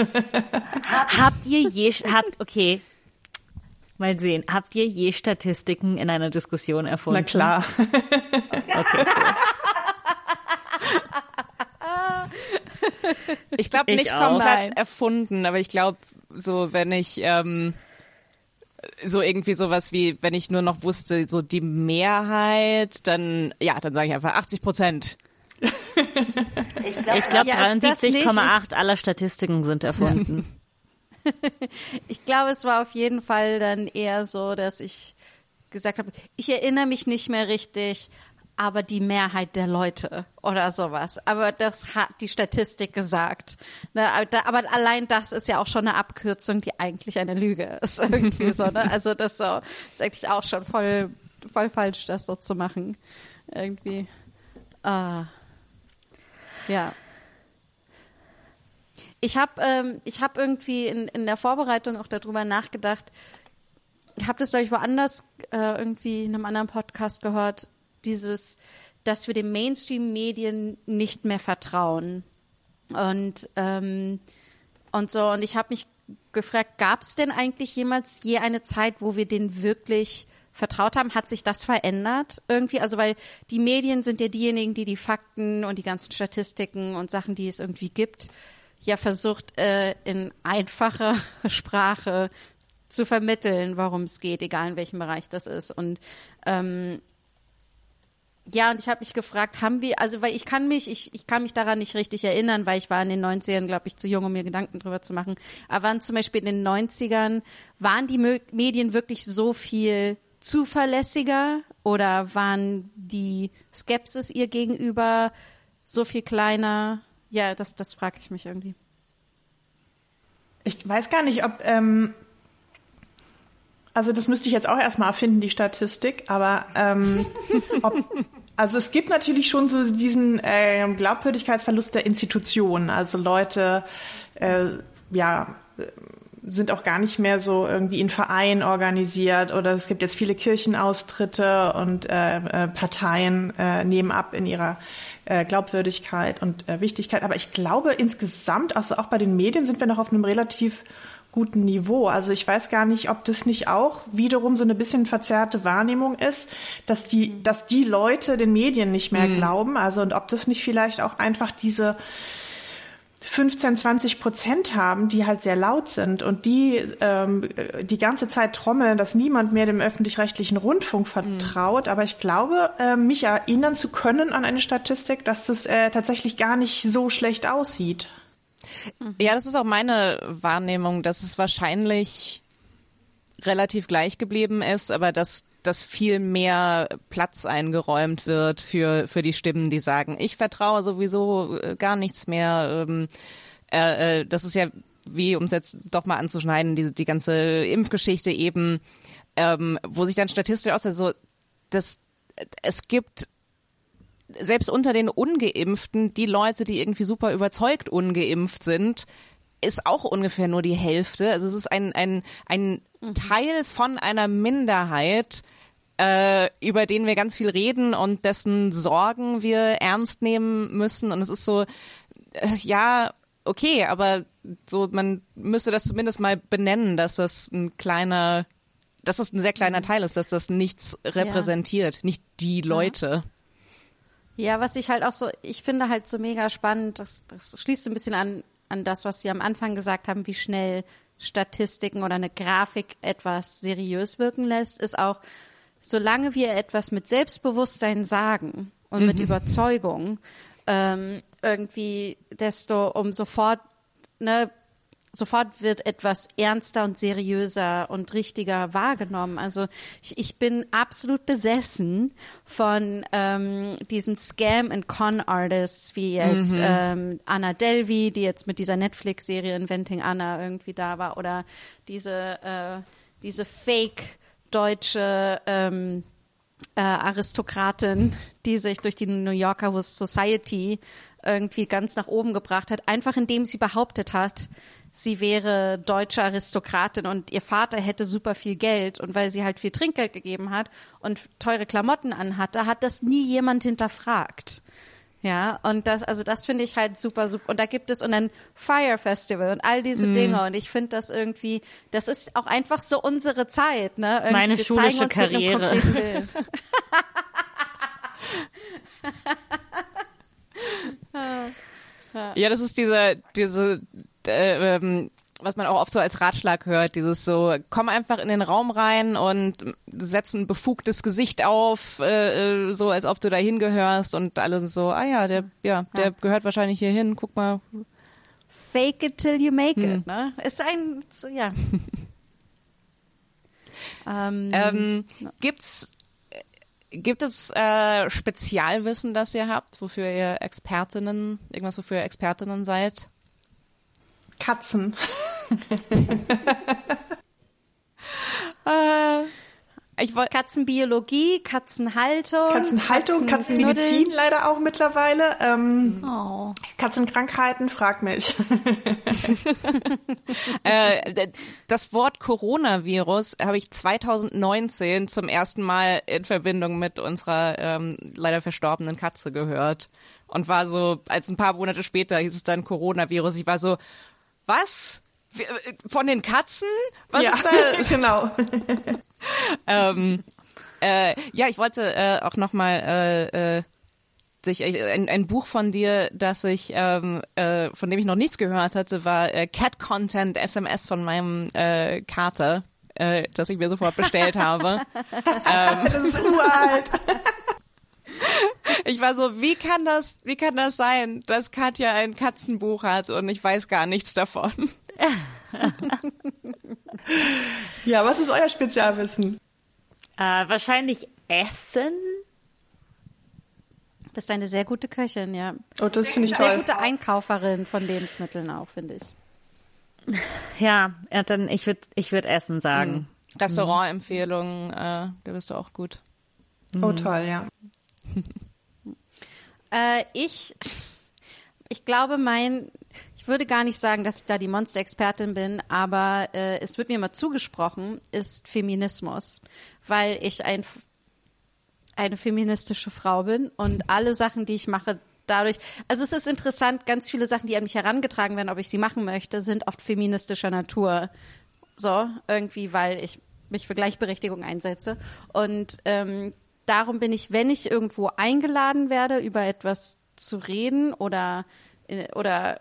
Habt ihr je, habt, okay, mal sehen, habt ihr je Statistiken in einer Diskussion erfunden? Na klar. Okay, cool. Ich glaube Ich nicht auch. komplett Nein. erfunden, aber ich glaube, so wenn ich ähm, so irgendwie sowas wie, wenn ich nur noch wusste, so die Mehrheit, dann ja, dann sage ich einfach 80 Prozent. Ich glaube, Ja, das nicht- 73,8 aller Statistiken sind erfunden. Ich glaube, es war auf jeden Fall dann eher so, dass ich gesagt habe, ich erinnere mich nicht mehr richtig, aber die Mehrheit der Leute oder sowas. Aber das hat die Statistik gesagt. Ne, aber allein das ist ja auch schon eine Abkürzung, die eigentlich eine Lüge ist. Irgendwie so, ne? Also das so, ist eigentlich auch schon voll, voll falsch, das so zu machen. Irgendwie. Ah. Ja. Ich habe ähm, hab irgendwie in, in der Vorbereitung auch darüber nachgedacht. Ich habe das, glaube ich, woanders äh, irgendwie in einem anderen Podcast gehört, dieses, dass wir den Mainstream-Medien nicht mehr vertrauen. Und, ähm, und so, und ich habe mich gefragt, gab es denn eigentlich jemals je eine Zeit, wo wir den wirklich vertraut haben? Hat sich das verändert irgendwie? Also, weil die Medien sind ja diejenigen, die die Fakten und die ganzen Statistiken und Sachen, die es irgendwie gibt, ja versucht, äh, in einfacher Sprache zu vermitteln, worum es geht, egal in welchem Bereich das ist. Und ähm, ja, und ich habe mich gefragt, haben wir, also weil ich kann mich, ich, ich kann mich daran nicht richtig erinnern, weil ich war in den 90ern, glaube ich, zu jung, um mir Gedanken drüber zu machen. Aber waren zum Beispiel in den 90ern, waren die Mö- Medien wirklich so viel zuverlässiger oder waren die Skepsis ihr gegenüber so viel kleiner? Ja, das, das frage ich mich irgendwie. Ich weiß gar nicht, ob, ähm, also das müsste ich jetzt auch erstmal erfinden, die Statistik, aber ähm, ob, also es gibt natürlich schon so diesen äh, Glaubwürdigkeitsverlust der Institutionen. Also Leute, äh, ja, sind auch gar nicht mehr so irgendwie in Vereinen organisiert oder es gibt jetzt viele Kirchenaustritte und äh, äh, Parteien äh, nehmen ab in ihrer äh, Glaubwürdigkeit und äh, Wichtigkeit. Aber ich glaube insgesamt, also auch bei den Medien sind wir noch auf einem relativ guten Niveau. Also ich weiß gar nicht, ob das nicht auch wiederum so eine bisschen verzerrte Wahrnehmung ist, dass die, dass die Leute den Medien nicht mehr mhm. glauben. Also und ob das nicht vielleicht auch einfach diese 15, 20 Prozent haben, die halt sehr laut sind und die ähm, die ganze Zeit trommeln, dass niemand mehr dem öffentlich-rechtlichen Rundfunk vertraut. Mhm. Aber ich glaube, äh, mich erinnern zu können an eine Statistik, dass das äh, tatsächlich gar nicht so schlecht aussieht. Ja, das ist auch meine Wahrnehmung, dass es wahrscheinlich relativ gleich geblieben ist, aber dass dass viel mehr Platz eingeräumt wird für für die Stimmen, die sagen, ich vertraue sowieso äh, gar nichts mehr. Ähm, äh, äh, das ist ja wie, um es jetzt doch mal anzuschneiden, die, die ganze Impfgeschichte eben, ähm, wo sich dann statistisch auch so, dass es gibt selbst unter den Ungeimpften, die Leute, die irgendwie super überzeugt ungeimpft sind, ist auch ungefähr nur die Hälfte. Also es ist ein, ein, ein mhm. Teil von einer Minderheit, äh, über den wir ganz viel reden und dessen Sorgen wir ernst nehmen müssen. Und es ist so, äh, ja, okay, aber so, man müsste das zumindest mal benennen, dass das ein kleiner, dass das ein sehr kleiner mhm. Teil ist, dass das nichts repräsentiert, ja. nicht die Leute. Ja. Ja, was ich halt auch so, ich finde halt so mega spannend, das, das schließt ein bisschen an, an das, was Sie am Anfang gesagt haben, wie schnell Statistiken oder eine Grafik etwas seriös wirken lässt, ist auch, solange wir etwas mit Selbstbewusstsein sagen und mhm. mit Überzeugung, ähm, irgendwie, desto um sofort ne, sofort wird etwas ernster und seriöser und richtiger wahrgenommen. Also ich, ich bin absolut besessen von ähm, diesen Scam and Con Artists wie jetzt mhm. ähm, Anna Delvey, die jetzt mit dieser Netflix-Serie Inventing Anna irgendwie da war, oder diese äh, diese Fake deutsche ähm, äh, Aristokratin, die sich durch die New Yorker Society irgendwie ganz nach oben gebracht hat, einfach indem sie behauptet hat, sie wäre deutsche Aristokratin und ihr Vater hätte super viel Geld und weil sie halt viel Trinkgeld gegeben hat und teure Klamotten anhatte, hat das nie jemand hinterfragt. Ja, und das, also das finde ich halt super, super. Und da gibt es und dann Fire Festival und all diese mm. Dinge. Und ich finde das irgendwie, das ist auch einfach so unsere Zeit, ne? Irgendwie, Meine schulische Karriere. ja, das ist diese, diese äh, ähm, was man auch oft so als Ratschlag hört, dieses so, komm einfach in den Raum rein und setz ein befugtes Gesicht auf, äh, äh, so als ob du da hingehörst und alle so, ah ja, der, ja, der ja. gehört wahrscheinlich hier hin, guck mal. Fake it till you make hm. it, ne? Ist ein, so, ja. ähm, ähm, gibt's Gibt es äh, Spezialwissen, das ihr habt, wofür ihr Expertinnen, irgendwas, wofür ihr Expertinnen seid? Katzen. äh, ich wollte Katzenbiologie, Katzenhaltung, Katzenhaltung, Katzenmedizin leider auch mittlerweile. Ähm, oh. Katzenkrankheiten, frag mich. äh, das Wort Coronavirus habe ich 2019 zum ersten Mal in Verbindung mit unserer ähm, leider verstorbenen Katze gehört und war so, als ein paar Monate später hieß es dann Coronavirus. Ich war so, was? Von den Katzen? Was ja, ist da? genau. ähm, äh, ja, ich wollte äh, auch nochmal äh, äh, sich äh, ein, ein Buch von dir, das ich ähm, äh, von dem ich noch nichts gehört hatte, war äh, Cat Content SMS von meinem äh, Kater, äh, das ich mir sofort bestellt habe. ähm, das ist uralt. Ich war so, wie kann das, wie kann das sein, dass Katja ein Katzenbuch hat und ich weiß gar nichts davon? ja, was ist euer Spezialwissen? Äh, wahrscheinlich Essen. Du bist eine sehr gute Köchin, ja. Oh, das finde ich sehr toll. Sehr gute Einkauferin von Lebensmitteln auch, finde ich. Ja, dann ich würde ich würd Essen sagen. Mhm. Restaurantempfehlungen, äh, da bist du auch gut. Oh, toll, ja. Äh, ich, ich glaube, mein, ich würde gar nicht sagen, dass ich da die Monsterexpertin bin, aber äh, es wird mir immer zugesprochen, ist Feminismus, weil ich ein, eine feministische Frau bin und alle Sachen, die ich mache, dadurch, also es ist interessant, ganz viele Sachen, die an mich herangetragen werden, ob ich sie machen möchte, sind oft feministischer Natur. So, irgendwie, weil ich mich für Gleichberechtigung einsetze. Und ähm, darum bin ich, wenn ich irgendwo eingeladen werde, über etwas zu reden oder äh, oder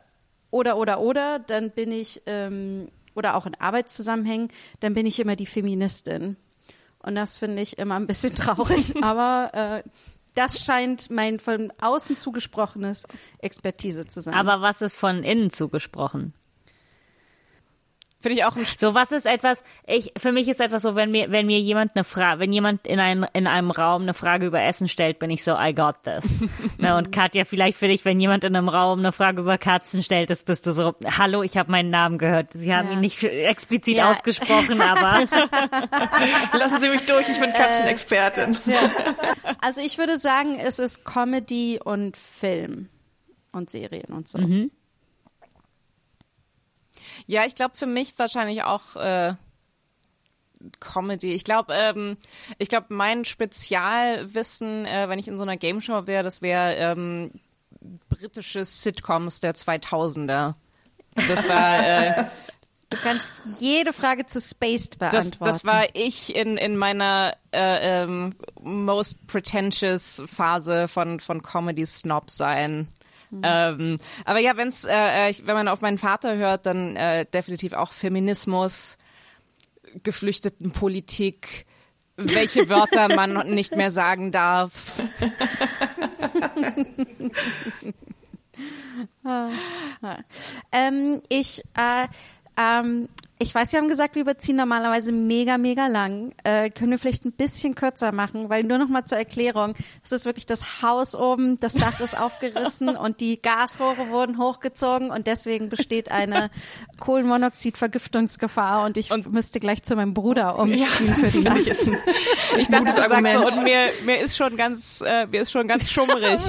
oder oder oder, dann bin ich ähm, oder auch in Arbeitszusammenhängen, dann bin ich immer die Feministin. Und das finde ich immer ein bisschen traurig, aber äh, das scheint mein von außen zugesprochenes Expertise zu sein. Aber was ist von innen zugesprochen? Finde ich auch ein So was ist etwas, ich, für mich ist etwas so, wenn mir, wenn mir jemand eine Frage, wenn jemand in, ein, in einem Raum eine Frage über Essen stellt, bin ich so, I got this. ne, und Katja, vielleicht für dich, wenn jemand in einem Raum eine Frage über Katzen stellt, das bist du so, hallo, ich habe meinen Namen gehört. Sie haben Ja. ihn nicht explizit Ja. ausgesprochen, aber Lassen Sie mich durch, ich bin Katzenexpertin. Also ich würde sagen, es ist Comedy und Film und Serien und so. Ja, ich glaube für mich wahrscheinlich auch äh, Comedy. Ich glaube, ähm, ich glaube, mein Spezialwissen, äh, wenn ich in so einer Game Show wäre, das wäre ähm, britische Sitcoms der 2000er. Das war äh, Du kannst jede Frage zu Spaced das, beantworten. das war ich in in meiner äh, ähm, most pretentious Phase von von Comedy Snob sein. Ähm, aber ja, wenn's, äh, äh, ich- wenn man auf meinen Vater hört, dann äh, definitiv auch Feminismus, Geflüchtetenpolitik, welche Wörter man nicht mehr sagen darf. Ähm, ich, äh, ähm, ich weiß, wir haben gesagt, wir überziehen normalerweise mega, mega lang. Äh, können wir vielleicht ein bisschen kürzer machen, weil nur noch mal zur Erklärung. Es ist wirklich das Haus oben, das Dach ist aufgerissen und die Gasrohre wurden hochgezogen und deswegen besteht eine Kohlenmonoxidvergiftungsgefahr und ich müsste gleich zu meinem Bruder umziehen für die Nacht. Ich dachte, du sagst so, und mir, mir ist schon ganz, äh, mir ist schon ganz schummrig.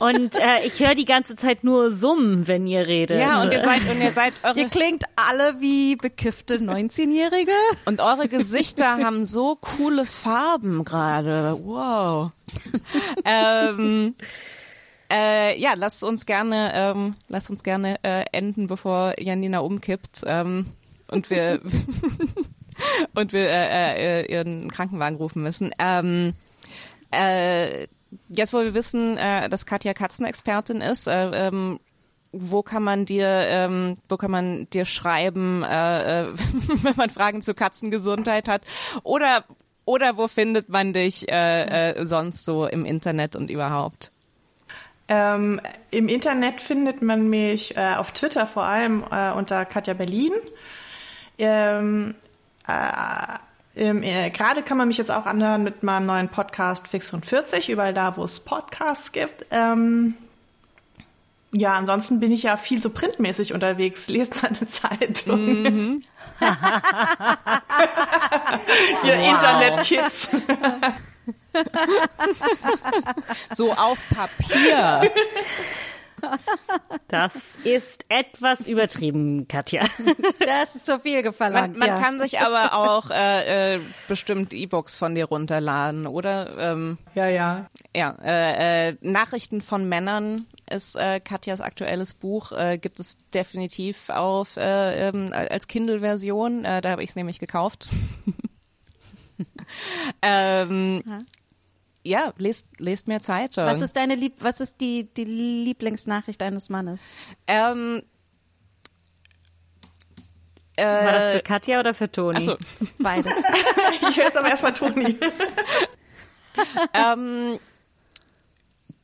und äh, ich höre die ganze Zeit nur Summen, wenn ihr redet. ja, und ihr seid, und ihr seid eure Ihr klingt alle wie bekiffte 19-Jährige. Und eure Gesichter haben so coole Farben gerade. Wow. ähm, äh, ja, lasst uns gerne, ähm, lasst uns gerne äh, enden, bevor Janina umkippt. Ähm, und wir und wir äh, äh, ihren Krankenwagen rufen müssen. Ähm, äh, jetzt, wo wir wissen, äh, dass Katja Katzenexpertin ist, äh, ähm, wo kann man dir, ähm, wo kann man dir schreiben, äh, äh, wenn man Fragen zur Katzengesundheit hat? Oder oder wo findet man dich äh, äh, sonst so im Internet und überhaupt? Ähm, Im Internet findet man mich äh, auf Twitter vor allem äh, unter Katja Berlin. Ähm, äh, äh, Gerade kann man mich jetzt auch anhören mit meinem neuen Podcast Fix und 40, überall da, wo es Podcasts gibt. Ähm, ja, ansonsten bin ich ja viel so printmäßig unterwegs. Lest meine Zeitung. Ihr Internet-Kids. So auf Papier. Das ist etwas übertrieben, Katja. Das ist zu viel Man, gefallen. man ja. kann sich aber auch äh, äh, bestimmt E-Books von dir runterladen, oder? Ähm, Ja, ja. Ja, äh, äh, Nachrichten von Männern ist äh, Katjas aktuelles Buch, äh, gibt es definitiv auf äh, ähm, als Kindle-Version. Äh, da habe ich es nämlich gekauft. ähm, ja, lest, lest mehr Zeitung. Was ist deine Lieb was ist die, die Lieblingsnachricht eines Mannes? ähm, äh, War das für Katja oder für Toni? achso, Beide. Ich höre jetzt aber erstmal Toni. ähm,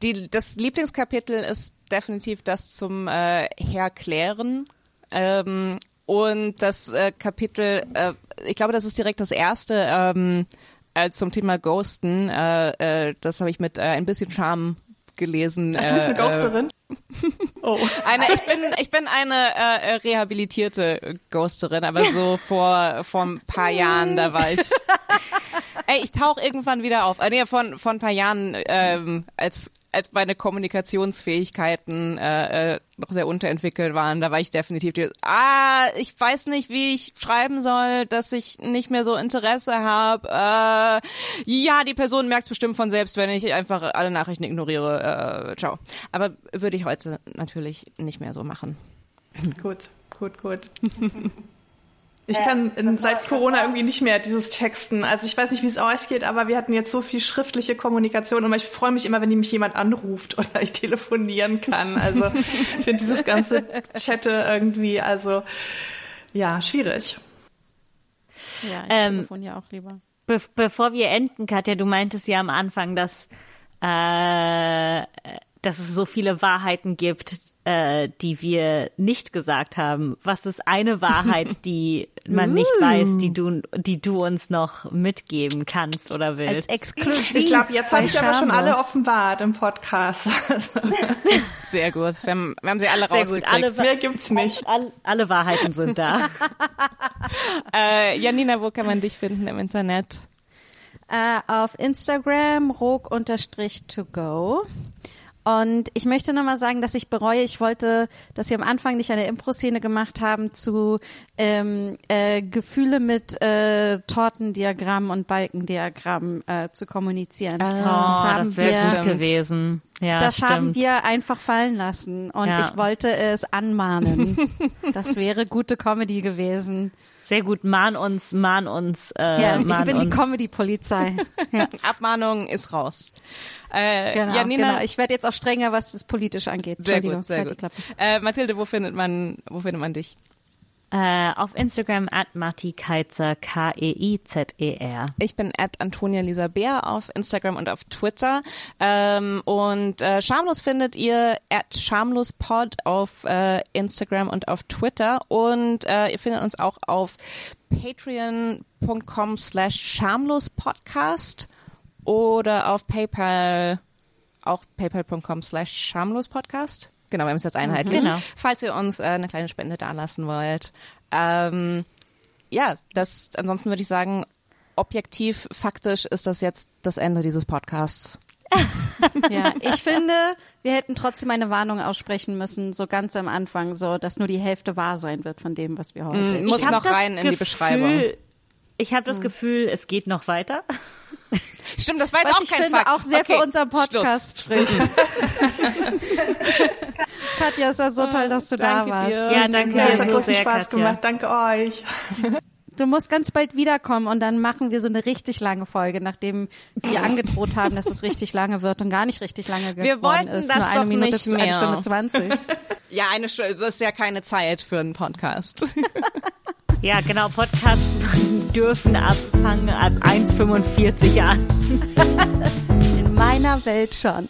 die, das Lieblingskapitel ist definitiv das zum äh, Herklären. Ähm, und das äh, Kapitel, äh, ich glaube, das ist direkt das erste ähm, äh, zum Thema Ghosten. Äh, äh, das habe ich mit äh, ein bisschen Charme gelesen. Ach, du bist eine Äh, äh, Ghosterin? Oh. eine, ich bin, ich bin eine äh, rehabilitierte Ghosterin, aber so vor, vor ein paar Jahren, da war ich. Ey, ich tauche irgendwann wieder auf. Äh, nee, von, von ein paar Jahren, ähm, als, als meine Kommunikationsfähigkeiten äh, äh, noch sehr unterentwickelt waren, da war ich definitiv die, ah, ich weiß nicht, wie ich schreiben soll, dass ich nicht mehr so Interesse habe. Äh, ja, die Person merkt es bestimmt von selbst, wenn ich einfach alle Nachrichten ignoriere. Äh, ciao. Aber würde ich heute natürlich nicht mehr so machen. Gut, gut, gut. Ich kann in, seit Corona irgendwie nicht mehr dieses Texten. Also ich weiß nicht, wie es euch geht, aber wir hatten jetzt so viel schriftliche Kommunikation und ich freue mich immer, wenn mich jemand anruft oder ich telefonieren kann. Also ich finde dieses ganze Chatte irgendwie, also ja, schwierig. Ja, ich Ähm, telefoniere auch lieber. Be bevor wir enden, Katja, du meintest ja am Anfang, dass, äh, dass es so viele Wahrheiten gibt, äh, die wir nicht gesagt haben. Was ist eine Wahrheit, die man nicht weiß, die du, die du uns noch mitgeben kannst oder Als willst? exklusiv. Ich glaube, jetzt habe ich aber schon alle offenbart im Podcast. Sehr gut. Wir haben, wir haben sie alle Sehr gut. rausgekriegt. Alle, mehr gibt's nicht. alle, alle Wahrheiten sind da. Äh, Janina, wo kann man dich finden im Internet? Äh, auf Instagram rog-to-go. Und ich möchte nochmal sagen, dass ich bereue, ich wollte, dass wir am Anfang nicht eine Impro-Szene gemacht haben zu ähm, äh, Gefühle mit äh, Tortendiagramm und Balkendiagramm äh, zu kommunizieren. Oh, haben das wäre gut gewesen. Ja, das stimmt. haben wir einfach fallen lassen und Ja. ich wollte es anmahnen. das wäre gute Comedy gewesen. Sehr gut. Mahn uns, mahn uns, äh, Ja, ich mahn bin die uns. Comedy-Polizei. Ja, Abmahnung ist raus. Äh, genau, Janina, genau. Ich werde jetzt auch strenger, was das politisch angeht. sehr gut, sehr halt die gut. Äh, Mathilde, wo findet man, wo findet man dich? Äh, auf Instagram at Matti Keitzer, E K-E-I-Z-E-R. Ich bin at Antonia Lisa Bär auf Instagram und auf Twitter. Ähm, und äh, Schamlos findet ihr at schamlospod auf äh, Instagram und auf Twitter. Und äh, ihr findet uns auch auf patreon.com slash schamlospodcast oder auf PayPal auch paypal.com slash schamlospodcast. Genau, wir haben es jetzt einheitlich. Genau. Falls ihr uns äh, eine kleine Spende dalassen wollt. Ähm, ja, das, ansonsten würde ich sagen, objektiv, faktisch ist das jetzt das Ende dieses Podcasts. Ja, ich finde, wir hätten trotzdem eine Warnung aussprechen müssen, so ganz am Anfang, so, dass nur die Hälfte wahr sein wird von dem, was wir heute. Mm, muss noch rein in die Beschreibung. Ich habe das Gefühl, es geht noch weiter. Stimmt, das war jetzt Was auch ich kein finde Fakt. auch sehr okay, für unseren Podcast spricht. Katja, es war so toll, dass du Danke da warst. dir. Ja, danke Ja, dir es hat so großen sehr, Spaß Katja. gemacht. Danke euch. Du musst ganz bald wiederkommen und dann machen wir so eine richtig lange Folge, nachdem wir angedroht haben, dass es richtig lange wird und gar nicht richtig lange geworden Wir wollten ist. das Nur eine doch Minute, nicht eine mehr. Stunde zwanzig. Ja, eine Stunde, das ist ja keine Zeit für einen Podcast. Ja, genau, Podcasts dürfen abfangen ab 1,45 an. In meiner Welt schon.